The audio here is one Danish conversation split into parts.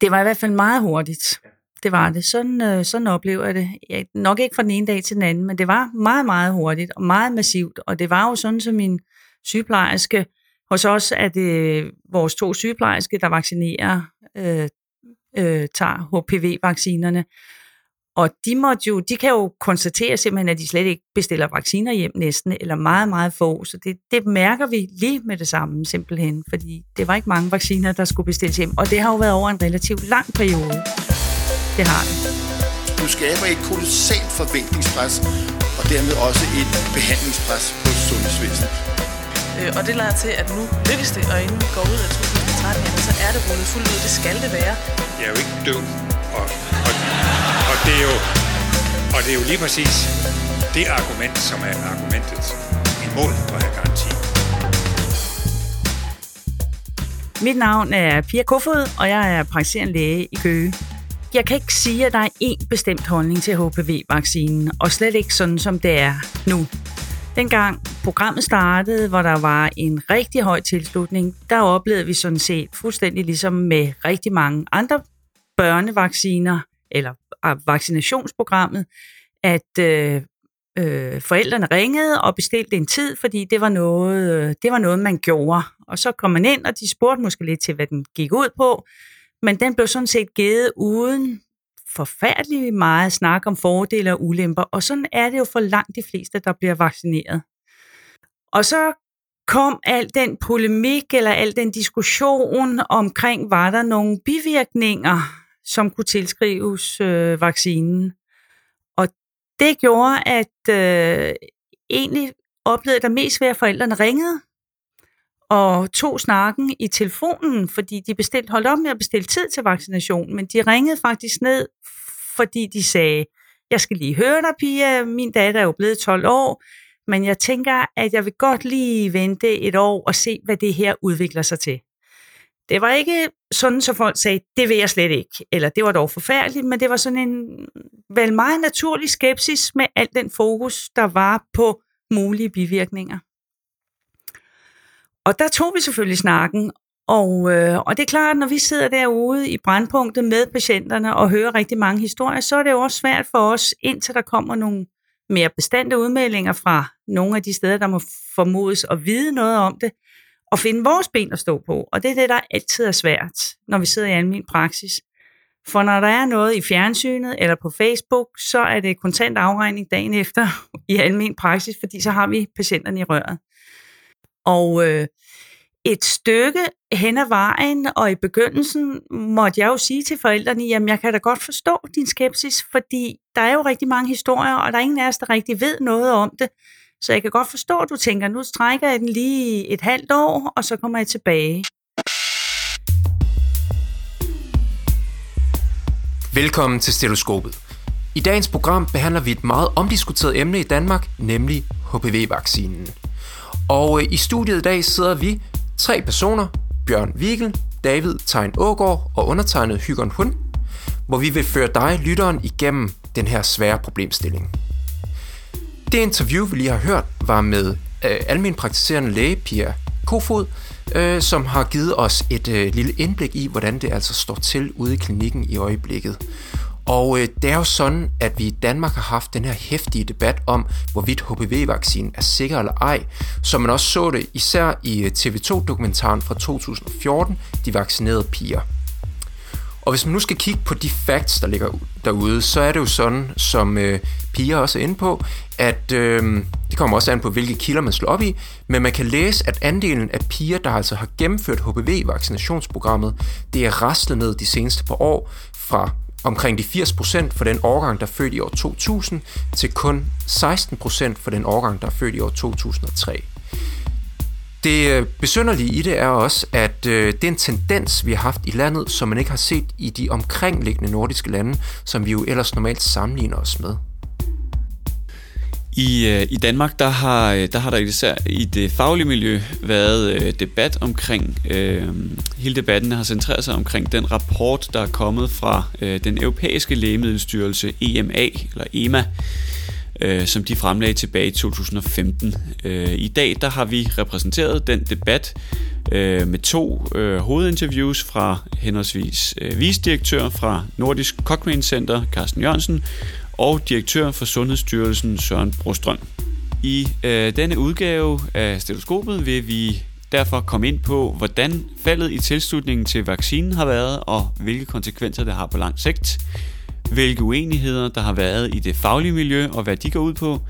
Det var i hvert fald meget hurtigt. Det var det. Sådan, øh, sådan oplever jeg det. Jeg, nok ikke fra den ene dag til den anden, men det var meget, meget hurtigt og meget massivt. Og det var jo sådan, som min sygeplejerske, hos os er det vores to sygeplejerske, der vaccinerer, øh, øh, tager HPV-vaccinerne. Og de, måtte jo, de kan jo konstatere simpelthen, at de slet ikke bestiller vacciner hjem næsten, eller meget, meget få. Så det, det mærker vi lige med det samme simpelthen, fordi det var ikke mange vacciner, der skulle bestilles hjem. Og det har jo været over en relativt lang periode. Det har det. Du skaber et kolossalt forventningspres, og dermed også et behandlingspres på sundhedsvæsenet. Øh, og det lader til, at nu lykkes det, og inden vi går ud af 2013, så er det rullet fuldt ud. Det skal det være. Jeg er jo ikke død, og, det er jo, og det er jo lige præcis det argument, som er argumentet imod at have garanti. Mit navn er Pia Kofod, og jeg er praktiserende læge i Køge. Jeg kan ikke sige, at der er én bestemt holdning til HPV-vaccinen, og slet ikke sådan, som det er nu. Dengang programmet startede, hvor der var en rigtig høj tilslutning, der oplevede vi sådan set fuldstændig ligesom med rigtig mange andre børnevacciner, eller vaccinationsprogrammet, at øh, øh, forældrene ringede og bestilte en tid, fordi det var, noget, øh, det var noget, man gjorde. Og så kom man ind, og de spurgte måske lidt til, hvad den gik ud på, men den blev sådan set givet uden forfærdelig meget snak om fordele og ulemper, og sådan er det jo for langt de fleste, der bliver vaccineret. Og så kom al den polemik eller al den diskussion omkring, var der nogle bivirkninger, som kunne tilskrives øh, vaccinen. Og det gjorde, at øh, egentlig oplevede der mest ved, at forældrene ringede og tog snakken i telefonen, fordi de bestilt, holdt op med at bestille tid til vaccination, men de ringede faktisk ned, fordi de sagde, jeg skal lige høre dig, Pia, min datter er jo blevet 12 år, men jeg tænker, at jeg vil godt lige vente et år og se, hvad det her udvikler sig til. Det var ikke sådan, så folk sagde, det vil jeg slet ikke, eller det var dog forfærdeligt, men det var sådan en vel meget naturlig skepsis med al den fokus, der var på mulige bivirkninger. Og der tog vi selvfølgelig snakken, og, øh, og det er klart, at når vi sidder derude i brandpunktet med patienterne og hører rigtig mange historier, så er det jo også svært for os, indtil der kommer nogle mere bestandte udmeldinger fra nogle af de steder, der må formodes at vide noget om det, at finde vores ben at stå på. Og det er det, der altid er svært, når vi sidder i almindelig praksis. For når der er noget i fjernsynet eller på Facebook, så er det kontant afregning dagen efter i almen praksis, fordi så har vi patienterne i røret. Og øh, et stykke hen ad vejen, og i begyndelsen måtte jeg jo sige til forældrene, jamen jeg kan da godt forstå din skepsis, fordi der er jo rigtig mange historier, og der er ingen af os, der rigtig ved noget om det. Så jeg kan godt forstå, at du tænker, nu strækker jeg den lige et halvt år, og så kommer jeg tilbage. Velkommen til Stetoskopet. I dagens program behandler vi et meget omdiskuteret emne i Danmark, nemlig HPV-vaccinen. Og øh, i studiet i dag sidder vi tre personer, Bjørn Vigel, David Tegn Ågård og undertegnet Hygon Hund, hvor vi vil føre dig, lytteren, igennem den her svære problemstilling. Det interview, vi lige har hørt, var med øh, almen praktiserende læge Pia Kofod, øh, som har givet os et øh, lille indblik i, hvordan det altså står til ude i klinikken i øjeblikket. Og øh, det er jo sådan, at vi i Danmark har haft den her hæftige debat om, hvorvidt HPV-vaccinen er sikker eller ej, som man også så det især i øh, TV2-dokumentaren fra 2014, De vaccinerede piger. Og hvis man nu skal kigge på de facts, der ligger derude, så er det jo sådan, som øh, piger også er inde på, at øh, det kommer også an på, hvilke kilder man slår op i, men man kan læse, at andelen af piger, der altså har gennemført HPV-vaccinationsprogrammet, det er rastet ned de seneste par år fra omkring de 80% for den årgang, der er født i år 2000, til kun 16% for den årgang, der er født i år 2003. Det øh, besynderlige i det er også, at øh, det er en tendens, vi har haft i landet, som man ikke har set i de omkringliggende nordiske lande, som vi jo ellers normalt sammenligner os med. I, øh, I Danmark, der har, øh, der har der især i det faglige miljø været øh, debat omkring, øh, hele debatten har centreret sig omkring den rapport, der er kommet fra øh, den europæiske lægemiddelstyrelse EMA, eller EMA, øh, som de fremlagde tilbage i 2015. Øh, I dag der har vi repræsenteret den debat øh, med to øh, hovedinterviews fra henholdsvis øh, visdirektør fra Nordisk Cochrane Center, Carsten Jørgensen, og direktør for Sundhedsstyrelsen, Søren Brostrøm. I øh, denne udgave af stetoskopet vil vi derfor komme ind på, hvordan faldet i tilslutningen til vaccinen har været, og hvilke konsekvenser det har på lang sigt, hvilke uenigheder der har været i det faglige miljø, og hvad de går ud på,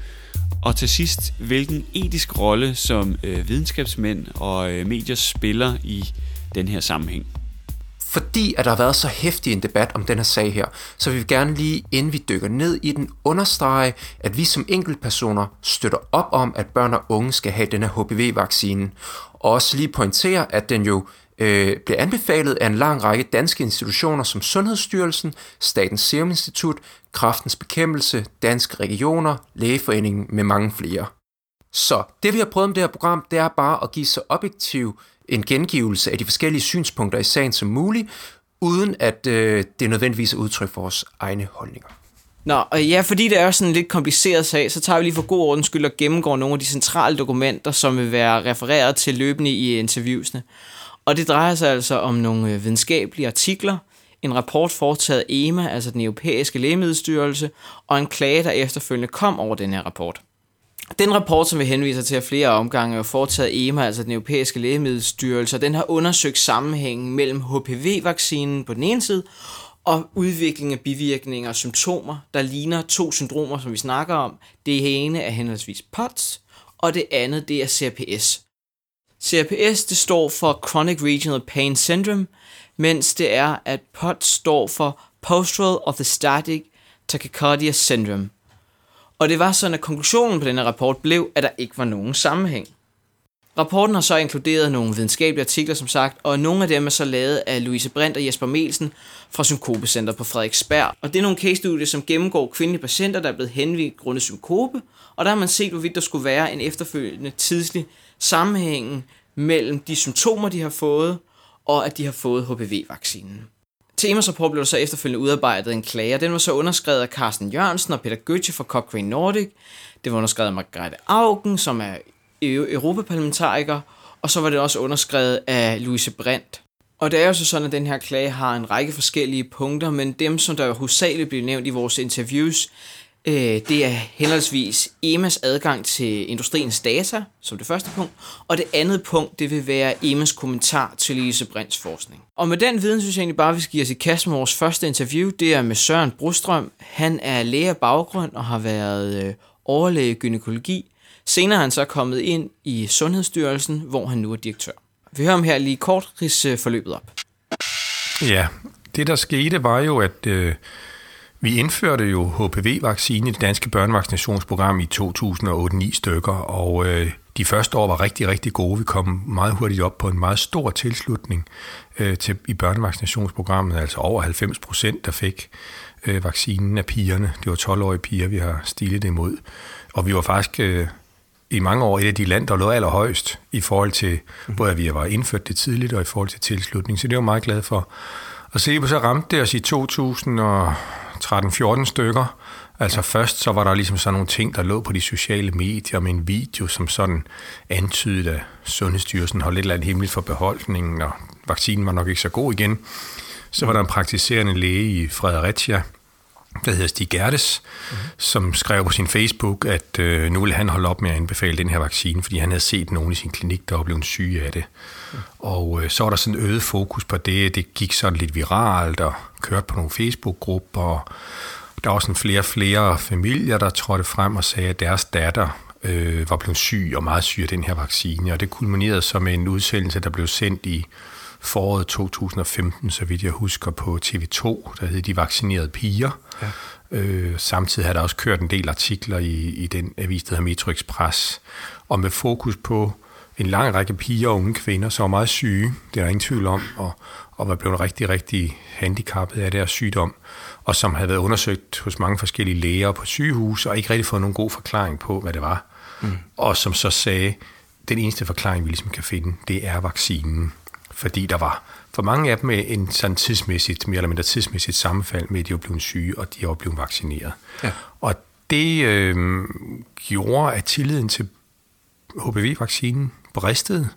og til sidst, hvilken etisk rolle som øh, videnskabsmænd og øh, medier spiller i den her sammenhæng. Fordi at der har været så hæftig en debat om den her sag her, så vil vi gerne lige, inden vi dykker ned i den, understrege, at vi som enkeltpersoner støtter op om, at børn og unge skal have den her HPV-vaccine. Og også lige pointere, at den jo øh, bliver anbefalet af en lang række danske institutioner som Sundhedsstyrelsen, Statens Serum Institut, Kraftens Bekæmpelse, Danske Regioner, Lægeforeningen med mange flere. Så det vi har prøvet med det her program, det er bare at give så objektiv en gengivelse af de forskellige synspunkter i sagen som muligt, uden at øh, det nødvendigvis er udtryk for vores egne holdninger. Nå, og ja, fordi det er sådan en lidt kompliceret sag, så tager vi lige for god ordens skyld og gennemgår nogle af de centrale dokumenter, som vil være refereret til løbende i interviewsene. Og det drejer sig altså om nogle øh, videnskabelige artikler, en rapport foretaget af EMA, altså den europæiske lægemiddelstyrelse, og en klage, der efterfølgende kom over den her rapport. Den rapport, som vi henviser til flere omgange, er foretaget af EMA, altså den europæiske lægemiddelstyrelse, og den har undersøgt sammenhængen mellem HPV-vaccinen på den ene side, og udvikling af bivirkninger og symptomer, der ligner to syndromer, som vi snakker om. Det ene er henholdsvis POTS, og det andet det er CRPS. CRPS det står for Chronic Regional Pain Syndrome, mens det er, at POT står for Postural Orthostatic Tachycardia Syndrome. Og det var sådan, at konklusionen på denne rapport blev, at der ikke var nogen sammenhæng. Rapporten har så inkluderet nogle videnskabelige artikler, som sagt, og nogle af dem er så lavet af Louise Brandt og Jesper Melsen fra Synkopecenter på Frederiksberg. Og det er nogle case-studier, som gennemgår kvindelige patienter, der er blevet henvist grundet synkope, og der har man set, hvorvidt der skulle være en efterfølgende tidslig sammenhæng mellem de symptomer, de har fået, og at de har fået HPV-vaccinen. Til Emmas rapport blev der så efterfølgende udarbejdet en klage, og den var så underskrevet af Carsten Jørgensen og Peter Götze fra Cochrane Nordic. Det var underskrevet af Margrethe Augen, som er Øh, europaparlamentariker, og så var det også underskrevet af Louise Brandt. Og det er jo så sådan, at den her klage har en række forskellige punkter, men dem, som der hovedsageligt bliver nævnt i vores interviews, øh, det er henholdsvis EMAs adgang til industriens data, som det første punkt, og det andet punkt, det vil være EMAs kommentar til Lise Brinds forskning. Og med den viden, synes jeg egentlig bare, at vi skal give os i kast med vores første interview. Det er med Søren Brostrøm. Han er læge af baggrund og har været øh, overlæge i gynækologi Senere er han så kommet ind i Sundhedsstyrelsen, hvor han nu er direktør. Vi hører ham her lige kort rise øh, forløbet op. Ja, det der skete var jo, at øh, vi indførte jo HPV-vaccine i det danske børnevaccinationsprogram i 2008-9 stykker, og øh, de første år var rigtig, rigtig gode. Vi kom meget hurtigt op på en meget stor tilslutning øh, til, i børnevaccinationsprogrammet, altså over 90 procent, der fik øh, vaccinen af pigerne. Det var 12-årige piger, vi har stilet det imod. Og vi var faktisk... Øh, i mange år et af de lande, der lå allerhøjst i forhold til, både at vi var indført det tidligt og i forhold til tilslutning. Så det var jeg meget glad for. Og se, så ramte det os i 2013-14 stykker. Altså først så var der ligesom sådan nogle ting, der lå på de sociale medier med en video, som sådan antydede, at Sundhedsstyrelsen holdt lidt eller andet hemmeligt for beholdningen, og vaccinen var nok ikke så god igen. Så var der en praktiserende læge i Fredericia, der hedder Stig Gertes, mm. som skrev på sin Facebook, at øh, nu ville han holde op med at anbefale den her vaccine, fordi han havde set nogen i sin klinik, der blevet syge af det. Mm. Og øh, så var der sådan øget fokus på det. Det gik sådan lidt viralt og kørte på nogle Facebook-grupper. Og der var sådan flere og flere familier, der trådte frem og sagde, at deres datter øh, var blevet syg og meget syg af den her vaccine. Og det kulminerede så med en udsendelse, der blev sendt i foråret 2015, så vidt jeg husker, på TV2, der hed De Vaccinerede Piger. Ja. Øh, samtidig har der også kørt en del artikler i, i den avis, der hedder Metro Express, og med fokus på en lang række piger og unge kvinder, som var meget syge, det er der ingen tvivl om, og, og var blevet rigtig, rigtig handicappet af deres sygdom, og som havde været undersøgt hos mange forskellige læger på sygehus, og ikke rigtig fået nogen god forklaring på, hvad det var. Mm. Og som så sagde, den eneste forklaring, vi ligesom kan finde, det er vaccinen fordi der var for mange af dem en sådan tidsmæssigt, mere eller mindre tidsmæssigt sammenfald med, at de var blevet syge, og de var blevet vaccineret. Ja. Og det øh, gjorde, at tilliden til HPV-vaccinen bristede.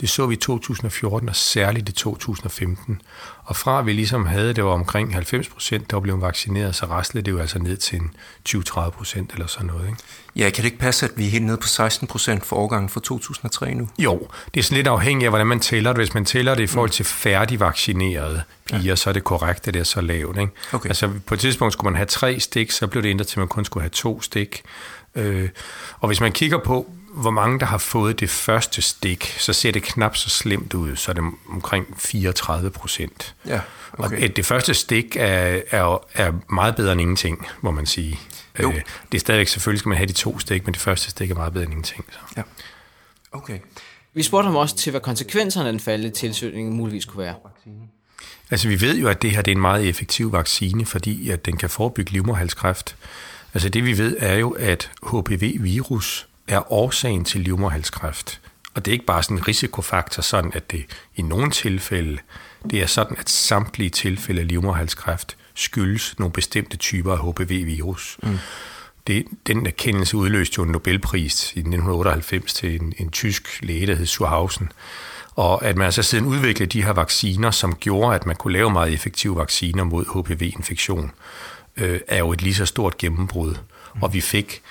Det så vi i 2014 og særligt i 2015. Og fra vi ligesom havde, det var omkring 90 procent, der blev vaccineret, så rastlede det jo altså ned til en 20-30 procent eller sådan noget. Ikke? Ja, kan det ikke passe, at vi er helt nede på 16 procent for årgangen for 2003 nu? Jo, det er sådan lidt afhængigt af, hvordan man tæller det. Hvis man tæller det i forhold til færdigvaccinerede piger, ja. så er det korrekt, at det er så lavt. Ikke? Okay. Altså på et tidspunkt skulle man have tre stik, så blev det ændret til, at man kun skulle have to stik. Øh, og hvis man kigger på, hvor mange der har fået det første stik, så ser det knap så slemt ud, så er det omkring 34 procent. Ja, okay. Og det første stik er, er, er meget bedre end ingenting, må man sige. Jo. Øh, det er stadigvæk, selvfølgelig skal man have de to stik, men det første stik er meget bedre end ingenting. Så. Ja. Okay. Vi spurgte ham også til, hvad konsekvenserne af den faldende tilslutning muligvis kunne være. Altså vi ved jo, at det her det er en meget effektiv vaccine, fordi at den kan forebygge livmoderhalskræft. Altså det vi ved er jo, at HPV-virus er årsagen til livmoderhalskræft. Og det er ikke bare sådan en risikofaktor, sådan at det i nogle tilfælde, det er sådan, at samtlige tilfælde af livmoderhalskræft skyldes nogle bestemte typer af HPV-virus. Mm. Det, den erkendelse udløste jo en Nobelpris i 1998 til en, en tysk læge, der hed Surhausen. Og at man altså siden udviklede de her vacciner, som gjorde, at man kunne lave meget effektive vacciner mod HPV-infektion, øh, er jo et lige så stort gennembrud. Mm. Og vi fik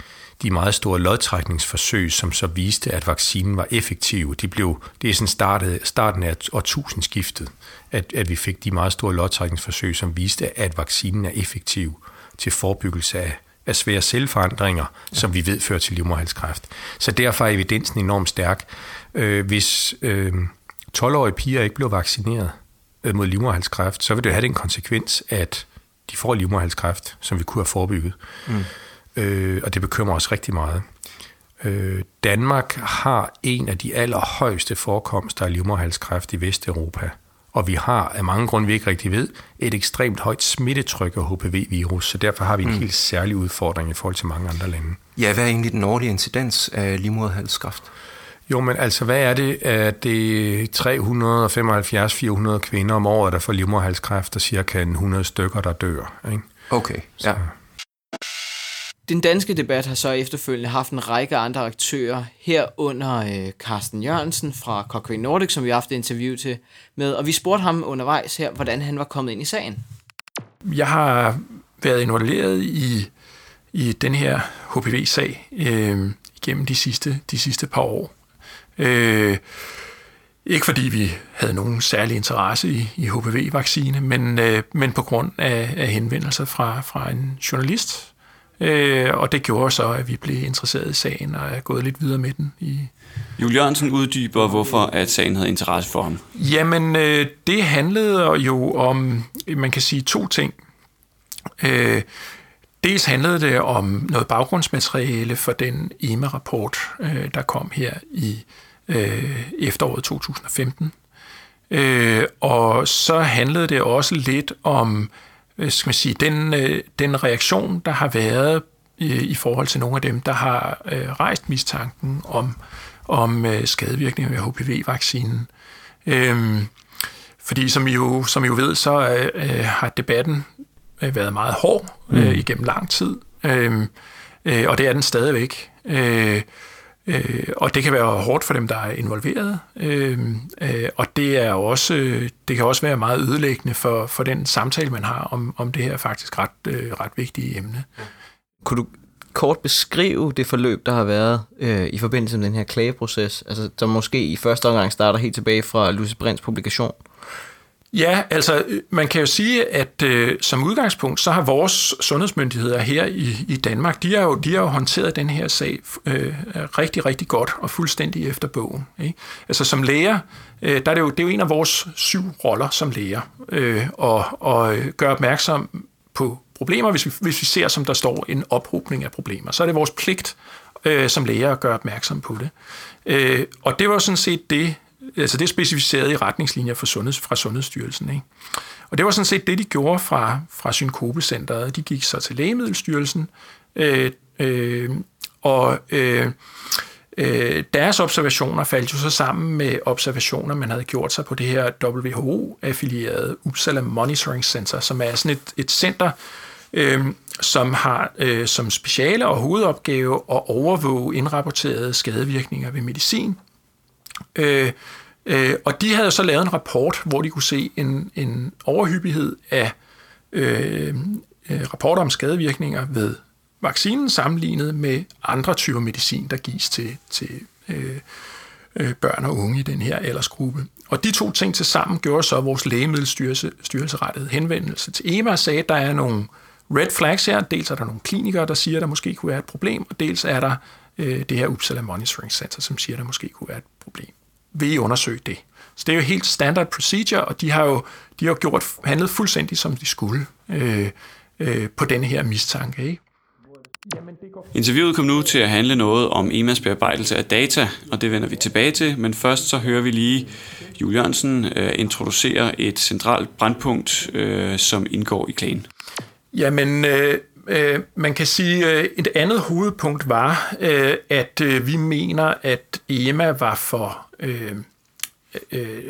de meget store lodtrækningsforsøg, som så viste, at vaccinen var effektiv. De blev, det er sådan startet, starten af årtusindskiftet, at, at vi fik de meget store lodtrækningsforsøg, som viste, at vaccinen er effektiv til forebyggelse af, af svære celleforandringer, ja. som vi ved fører til livmoderhalskræft. Så derfor er evidensen enormt stærk. Øh, hvis øh, 12-årige piger ikke blev vaccineret øh, mod livmoderhalskræft, så vil det have den konsekvens, at de får livmoderhalskræft, som vi kunne have forebygget. Mm øh, og det bekymrer os rigtig meget. Øh, Danmark har en af de allerhøjeste forekomster af livmoderhalskræft i Vesteuropa, og vi har af mange grunde, vi ikke rigtig ved, et ekstremt højt smittetryk af HPV-virus, så derfor har vi en mm. helt særlig udfordring i forhold til mange andre lande. Ja, hvad er egentlig den årlige incidens af livmoderhalskræft? Jo, men altså, hvad er det? Er det 375-400 kvinder om året, der får livmoderhalskræft, og cirka 100 stykker, der dør? Ikke? Okay, ja. Så. Den danske debat har så efterfølgende haft en række andre aktører, herunder øh, Carsten Jørgensen fra Cochrane Nordic, som vi har haft et interview til med, og vi spurgte ham undervejs her, hvordan han var kommet ind i sagen. Jeg har været involveret i, i den her HPV-sag øh, gennem de sidste, de sidste par år. Øh, ikke fordi vi havde nogen særlig interesse i, i HPV-vaccine, men, øh, men på grund af, af henvendelser fra, fra en journalist, Øh, og det gjorde så, at vi blev interesseret i sagen og er gået lidt videre med den. I Julie Jørgensen uddyber, hvorfor at sagen havde interesse for ham. Jamen, øh, det handlede jo om, man kan sige, to ting. Øh, dels handlede det om noget baggrundsmateriale for den EMA-rapport, øh, der kom her i øh, efteråret 2015. Øh, og så handlede det også lidt om skal man sige, den, øh, den reaktion, der har været i, i forhold til nogle af dem, der har øh, rejst mistanken om, om øh, skadevirkninger ved HPV-vaccinen. Øhm, fordi som I jo, som I jo ved, så øh, har debatten øh, været meget hård øh, mm. igennem lang tid, øh, øh, og det er den stadigvæk. Øh, Øh, og det kan være hårdt for dem, der er involveret, øh, øh, og det er også det kan også være meget ødelæggende for, for den samtale, man har om, om det her faktisk ret, øh, ret vigtige emne. Kunne du kort beskrive det forløb, der har været øh, i forbindelse med den her klageproces, altså, som måske i første omgang starter helt tilbage fra Lucy Brinds publikation? Ja, altså øh, man kan jo sige, at øh, som udgangspunkt, så har vores sundhedsmyndigheder her i, i Danmark, de har, jo, de har jo håndteret den her sag øh, rigtig, rigtig godt og fuldstændig efter bogen. Ikke? Altså som læger, øh, der er det, jo, det er jo en af vores syv roller som læger, øh, og, og øh, gøre opmærksom på problemer, hvis vi, hvis vi ser, som der står, en ophobning af problemer. Så er det vores pligt øh, som læger at gøre opmærksom på det. Øh, og det var jo sådan set det, altså det er specificeret i retningslinjer for sundheds, fra Sundhedsstyrelsen. Ikke? Og det var sådan set det, de gjorde fra, fra Synkopecenteret. De gik så til Lægemiddelstyrelsen, øh, øh, og øh, øh, deres observationer faldt jo så sammen med observationer, man havde gjort sig på det her WHO-affilierede Uppsala Monitoring Center, som er sådan et, et center, øh, som har øh, som speciale og hovedopgave at overvåge indrapporterede skadevirkninger ved medicin. Øh, øh, og de havde så lavet en rapport, hvor de kunne se en, en overhyppighed af øh, øh, rapporter om skadevirkninger ved vaccinen sammenlignet med andre typer medicin, der gives til, til øh, øh, børn og unge i den her aldersgruppe. Og de to ting til sammen gjorde så, at vores lægemiddelstyrelse rettede henvendelse til EMA og sagde, at der er nogle red flags her. Dels er der nogle klinikere, der siger, at der måske kunne være et problem, og dels er der øh, det her Uppsala Monitoring Center, som siger, at der måske kunne være et problem. Vil I undersøge det? Så det er jo helt standard procedure, og de har jo de har gjort, handlet fuldstændig, som de skulle øh, øh, på denne her mistanke. Ikke? Interviewet kom nu til at handle noget om EMAs bearbejdelse af data, og det vender vi tilbage til, men først så hører vi lige Julie Jørgensen uh, introducere et centralt brandpunkt, uh, som indgår i klagen. Jamen, øh, øh, man kan sige, at et andet hovedpunkt var, øh, at øh, vi mener, at EMA var for, øh, øh,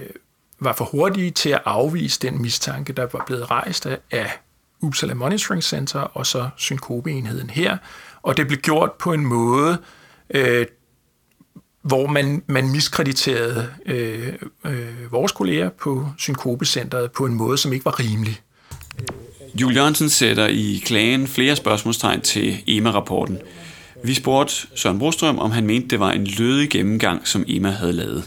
var for hurtige til at afvise den mistanke, der var blevet rejst af Uppsala Monitoring Center og så synkopeenheden her. Og det blev gjort på en måde, øh, hvor man, man miskrediterede øh, øh, vores kolleger på synkopecenteret på en måde, som ikke var rimelig. Julie Jørgensen sætter i klagen flere spørgsmålstegn til EMA-rapporten. Vi spurgte Søren Brostrøm, om han mente, det var en lødig gennemgang, som EMA havde lavet.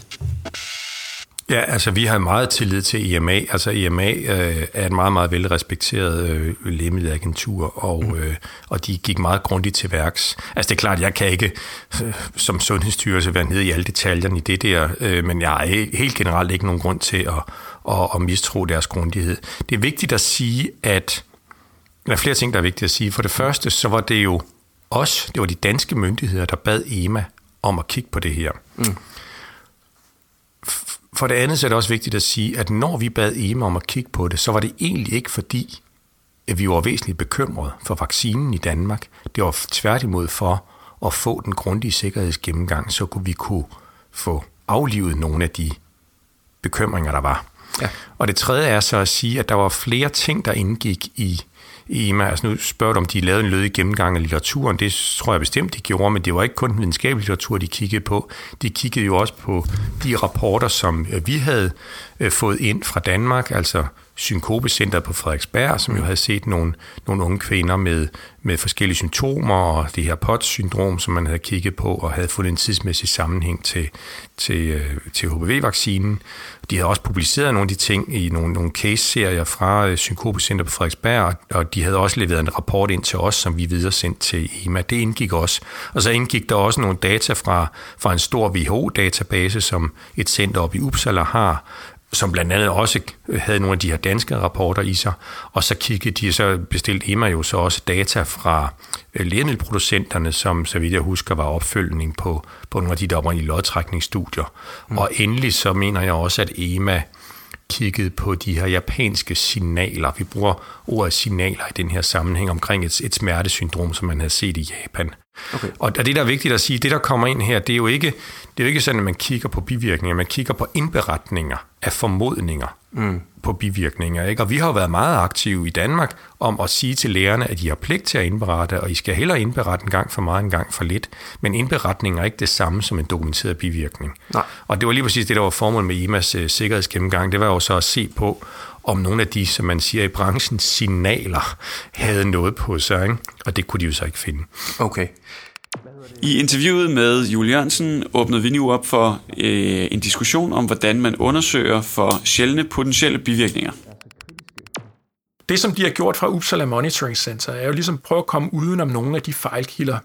Ja, altså vi har meget tillid til EMA. Altså EMA øh, er et meget, meget velrespekteret øh, lægemiddelagentur, og, mm. øh, og de gik meget grundigt til værks. Altså det er klart, jeg kan ikke øh, som sundhedsstyrelse være nede i alle detaljerne i det der, øh, men jeg har helt generelt ikke nogen grund til at, at, at mistro deres grundighed. Det er vigtigt at sige, at der er flere ting, der er vigtigt at sige. For det første, så var det jo os, det var de danske myndigheder, der bad EMA om at kigge på det her. Mm. For det andet så er det også vigtigt at sige, at når vi bad EMA om at kigge på det, så var det egentlig ikke fordi, at vi var væsentligt bekymrede for vaccinen i Danmark. Det var tværtimod for at få den grundige sikkerhedsgennemgang, så kunne vi kunne få aflivet nogle af de bekymringer, der var. Ja. Og det tredje er så at sige, at der var flere ting, der indgik i EMA. Altså nu spørger du, om de lavede en lødig gennemgang af litteraturen. Det tror jeg bestemt, de gjorde, men det var ikke kun den videnskabelige litteratur, de kiggede på. De kiggede jo også på de rapporter, som øh, vi havde øh, fået ind fra Danmark, altså Synkopecenteret på Frederiksberg, som jo havde set nogle, nogle unge kvinder med, med forskellige symptomer og det her POTS-syndrom, som man havde kigget på og havde fundet en tidsmæssig sammenhæng til, til, øh, til HPV-vaccinen. De havde også publiceret nogle af de ting i nogle, nogle case-serier fra øh, Synkopecenter på Frederiksberg, og de havde også leveret en rapport ind til os, som vi videre sendte til EMA. Det indgik også. Og så indgik der også nogle data fra, fra en stor WHO-database, som et center op i Uppsala har, som blandt andet også havde nogle af de her danske rapporter i sig, og så kiggede de, så bestilte EMA jo så også data fra øh, lægemiddelproducenterne, som så vidt jeg husker var opfølgning på, på nogle af de der oprindelige lodtrækningsstudier. Mm. Og endelig så mener jeg også, at EMA kiggede på de her japanske signaler. Vi bruger ordet signaler i den her sammenhæng omkring et, et smertesyndrom, som man havde set i Japan. Okay. Og det, der er vigtigt at sige, det der kommer ind her, det er jo ikke, det er jo ikke sådan, at man kigger på bivirkninger, man kigger på indberetninger af formodninger mm. på bivirkninger. Ikke? Og vi har jo været meget aktive i Danmark om at sige til lærerne, at de har pligt til at indberette, og I skal hellere indberette en gang for meget, en gang for lidt. Men indberetning er ikke det samme som en dokumenteret bivirkning. Nej. Og det var lige præcis det, der var formålet med IMAs uh, sikkerhedsgennemgang. Det var jo så at se på, om nogle af de, som man siger i branchen, signaler havde noget på sig. Ikke? Og det kunne de jo så ikke finde. Okay. I interviewet med Julie Jørgensen åbnede vi nu op for øh, en diskussion om, hvordan man undersøger for sjældne potentielle bivirkninger. Det, som de har gjort fra Uppsala Monitoring Center, er jo ligesom prøve at komme uden om nogle af de fejlkilder,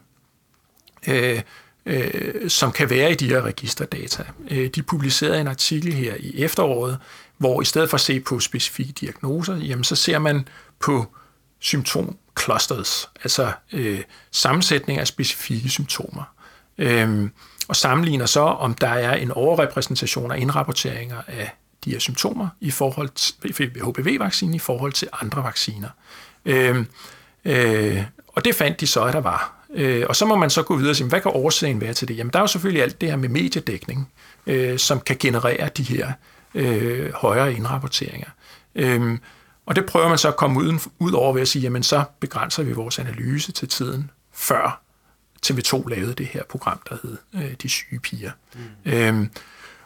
øh, øh, som kan være i de her registerdata. Øh, de publicerede en artikel her i efteråret, hvor i stedet for at se på specifikke diagnoser, jamen så ser man på symptomclusters, altså øh, sammensætning af specifikke symptomer. Øhm, og sammenligner så, om der er en overrepræsentation af indrapporteringer af de her symptomer i forhold til HPV-vaccinen i forhold til andre vacciner. Øhm, øh, og det fandt de så, at der var. Øh, og så må man så gå videre og sige, hvad kan årsagen være til det? Jamen, der er jo selvfølgelig alt det her med mediedækning, øh, som kan generere de her øh, højere indrapporteringer. Øh, Og det prøver man så at komme uden, ud over ved at sige, jamen så begrænser vi vores analyse til tiden før TV2 lavede det her program, der hed øh, De syge piger. Mm. Øhm,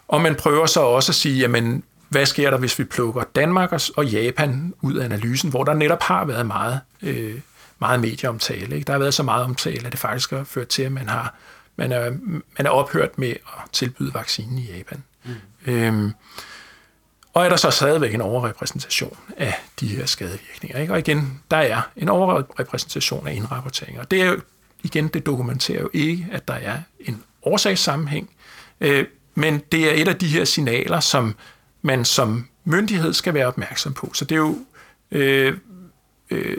og man prøver så også at sige, jamen hvad sker der, hvis vi plukker Danmark og Japan ud af analysen, hvor der netop har været meget, øh, meget medieomtale. Ikke? Der har været så meget omtale, at det faktisk har ført til, at man, har, man, er, man er ophørt med at tilbyde vaccinen i Japan. Mm. Øhm, og er der så stadigvæk en overrepræsentation af de her skadevirkninger. Ikke? Og igen, der er en overrepræsentation af indrapporteringer. Det er jo, igen, det dokumenterer jo ikke, at der er en årsagssammenhæng, øh, men det er et af de her signaler, som man som myndighed skal være opmærksom på. Så det er jo øh, øh,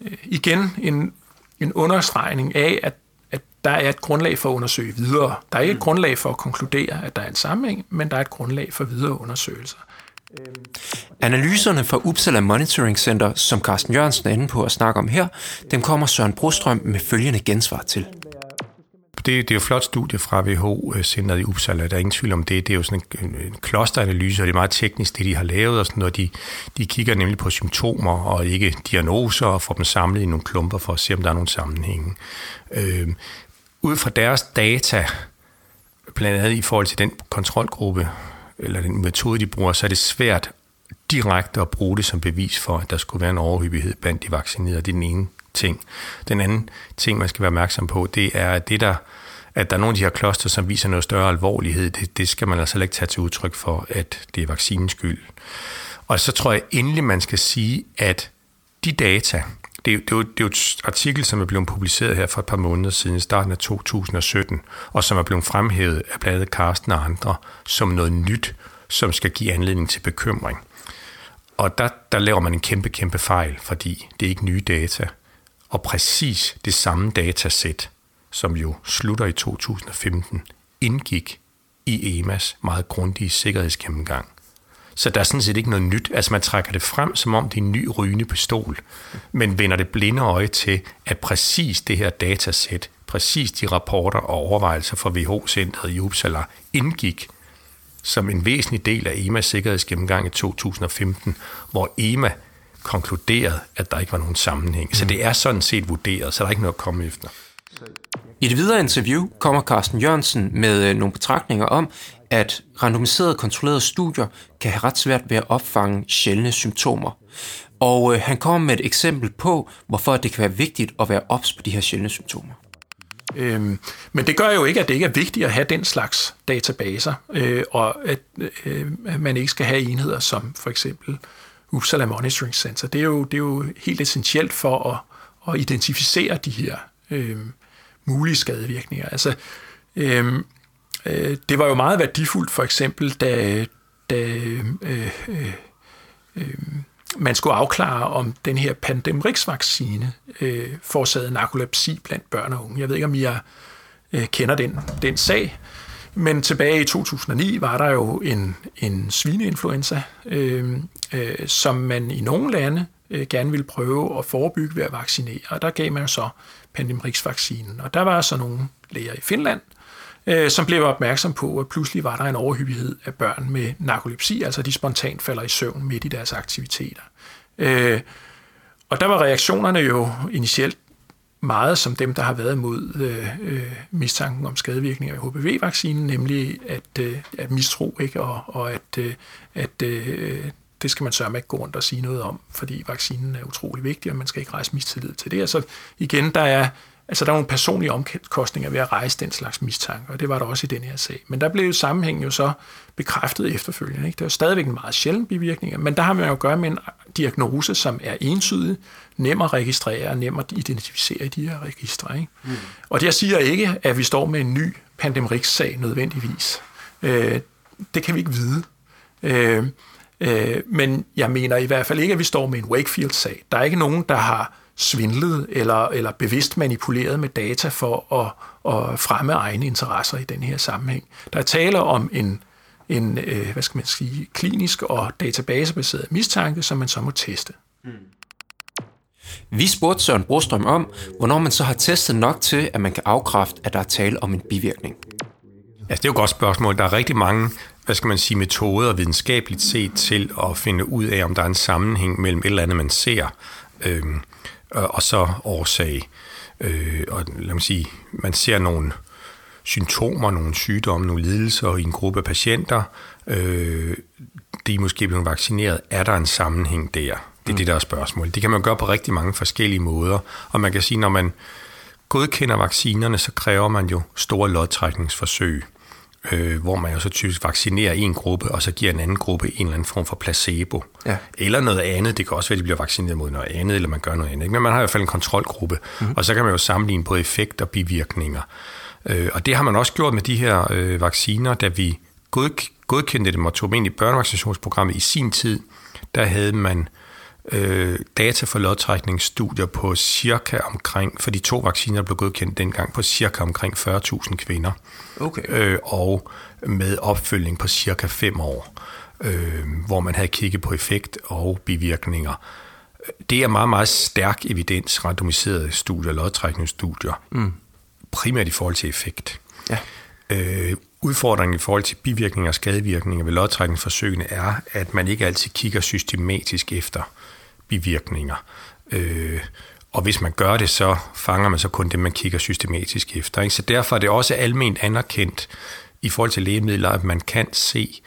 øh igen en, en understregning af, at, at der er et grundlag for at undersøge videre. Der er ikke et grundlag for at konkludere, at der er en sammenhæng, men der er et grundlag for videre undersøgelser. Analyserne fra Uppsala Monitoring Center, som Carsten Jørgensen er inde på at snakke om her, dem kommer Søren Brostrøm med følgende gensvar til det, det er jo et flot studie fra WHO-centret i Uppsala, der er ingen tvivl om det. Det er jo sådan en, en klosteranalyse, og det er meget teknisk, det de har lavet, og sådan noget. De, de kigger nemlig på symptomer og ikke diagnoser, og får dem samlet i nogle klumper for at se, om der er nogle sammenhænge. Øh, ud fra deres data, blandt andet i forhold til den kontrolgruppe, eller den metode, de bruger, så er det svært direkte at bruge det som bevis for, at der skulle være en overhyppighed blandt de vaccinerede. Det er den ene ting. Den anden ting, man skal være opmærksom på, det er, at det der at der er nogle af de her kloster, som viser noget større alvorlighed, det, det skal man altså ikke tage til udtryk for, at det er vaccinens skyld. Og så tror jeg endelig, man skal sige, at de data, det er, det, er jo, det er jo et artikel, som er blevet publiceret her for et par måneder siden, i starten af 2017, og som er blevet fremhævet af bladet Karsten og andre, som noget nyt, som skal give anledning til bekymring. Og der, der laver man en kæmpe, kæmpe fejl, fordi det er ikke nye data og præcis det samme datasæt, som jo slutter i 2015, indgik i EMAs meget grundige sikkerhedsgennemgang. Så der er sådan set ikke noget nyt. Altså man trækker det frem, som om det er en ny rygende pistol, men vender det blinde øje til, at præcis det her datasæt, præcis de rapporter og overvejelser fra WHO-centret i Uppsala indgik som en væsentlig del af EMAs sikkerhedsgennemgang i 2015, hvor EMA konkluderet, at der ikke var nogen sammenhæng. Mm. Så det er sådan set vurderet, så der er ikke noget at komme efter. I det videre interview kommer Carsten Jørgensen med øh, nogle betragtninger om, at randomiserede kontrollerede studier kan have ret svært ved at opfange sjældne symptomer. Og øh, han kommer med et eksempel på, hvorfor det kan være vigtigt at være ops på de her sjældne symptomer. Øhm, men det gør jo ikke, at det ikke er vigtigt at have den slags databaser, øh, og at øh, man ikke skal have enheder som for eksempel Uppsala Monitoring Center. Det er jo, det er jo helt essentielt for at, at identificere de her øh, mulige skadevirkninger. Altså, øh, øh, det var jo meget værdifuldt for eksempel, da, da øh, øh, øh, man skulle afklare, om den her Pandemrix-vaccine øh, forårsagede narkolepsi blandt børn og unge. Jeg ved ikke, om I er, øh, kender den, den sag, men tilbage i 2009 var der jo en, en svineinfluenza, øh, øh, som man i nogle lande øh, gerne ville prøve at forebygge ved at vaccinere. Og der gav man jo så Pandemrix-vaccinen. Og der var så nogle læger i Finland, øh, som blev opmærksom på, at pludselig var der en overhyppighed af børn med narkolepsi, altså de spontant falder i søvn midt i deres aktiviteter. Øh, og der var reaktionerne jo initielt meget som dem, der har været mod øh, øh, mistanken om skadevirkninger af HPV-vaccinen, nemlig at, øh, at mistro, ikke? og, og at, øh, at øh, det skal man sørge ikke gå rundt og sige noget om, fordi vaccinen er utrolig vigtig, og man skal ikke rejse mistillid til det. Altså igen, der er, altså, der er nogle personlige omkostninger ved at rejse den slags mistanke, og det var der også i den her sag. Men der blev sammenhængen jo så bekræftet efterfølgende. Ikke? Det er jo stadigvæk en meget sjælden bivirkning, men der har man jo at gøre med en diagnose, som er entydig, nem at registrere, nem at identificere i de her registre. Ikke? Mm. Og det jeg siger ikke, at vi står med en ny Pandemrix-sag nødvendigvis. Øh, det kan vi ikke vide. Øh, øh, men jeg mener i hvert fald ikke, at vi står med en Wakefield-sag. Der er ikke nogen, der har svindlet eller, eller bevidst manipuleret med data for at, at fremme egne interesser i den her sammenhæng. Der er tale om en, en øh, hvad skal man sige, klinisk og databasebaseret mistanke, som man så må teste. Mm. Vi spurgte Søren Brostrøm om, hvornår man så har testet nok til, at man kan afkræfte, at der er tale om en bivirkning. Altså, det er jo et godt spørgsmål. Der er rigtig mange hvad skal man sige, metoder videnskabeligt set til at finde ud af, om der er en sammenhæng mellem et eller andet, man ser, øh, og så årsag. Øh, og lad mig sige, man ser nogle symptomer, nogle sygdomme, nogle lidelser i en gruppe af patienter. Øh, de er måske blevet vaccineret. Er der en sammenhæng der? Det er mm. det, der er spørgsmålet. Det kan man gøre på rigtig mange forskellige måder. Og man kan sige, når man godkender vaccinerne, så kræver man jo store lodtrækningsforsøg øh, hvor man jo så typisk vaccinerer en gruppe, og så giver en anden gruppe en eller anden form for placebo. Ja. Eller noget andet. Det kan også være, at de bliver vaccineret mod noget andet, eller man gør noget andet. Men man har i hvert fald en kontrolgruppe, mm-hmm. og så kan man jo sammenligne både effekt og bivirkninger. Øh, og det har man også gjort med de her øh, vacciner, da vi god, godkendte dem og tog dem ind i børnevaccinationsprogrammet i sin tid. Der havde man øh, data for lodtrækningsstudier på cirka omkring, for de to vacciner blev godkendt dengang, på cirka omkring 40.000 kvinder. Okay. Øh, og med opfølgning på cirka 5 år, øh, hvor man havde kigget på effekt og bivirkninger. Det er meget, meget stærk evidens, randomiserede studier, lodtrækningsstudier, mm. primært i forhold til effekt. Ja. Øh, udfordringen i forhold til bivirkninger og skadevirkninger ved lodtrækningsforsøgene er, at man ikke altid kigger systematisk efter bivirkninger. Øh, og hvis man gør det, så fanger man så kun det, man kigger systematisk efter. Ikke? Så derfor er det også alment anerkendt i forhold til lægemidler, at man kan se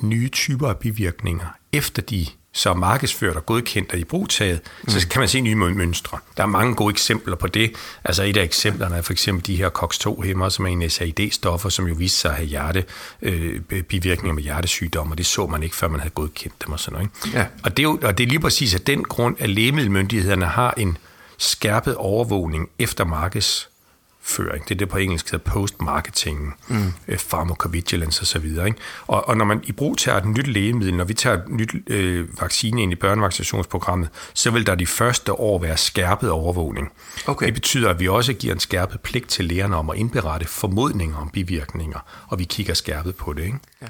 nye typer af bivirkninger, efter de så markedsført og godkendt og i brugtaget, mm. så kan man se nye mønstre. Der er mange gode eksempler på det. Altså et af eksemplerne er for eksempel de her COX-2-hæmmer, som er en SAID-stoffer, som jo viste sig at have hjerte, øh, bivirkninger med hjertesygdom, og det så man ikke, før man havde godkendt dem og sådan noget. Ikke? Ja. Og, det er jo, og det er lige præcis af den grund, at lægemiddelmyndighederne har en skærpet overvågning efter markeds føring. Det er det på engelsk hedder post-marketing, mm. Øh, pharmacovigilance osv. Og, og, og når man i brug tager et nyt lægemiddel, når vi tager et nyt øh, vaccine ind i børnevaccinationsprogrammet, så vil der de første år være skærpet overvågning. Okay. Det betyder, at vi også giver en skærpet pligt til lægerne om at indberette formodninger om bivirkninger, og vi kigger skærpet på det. Ikke? Ja.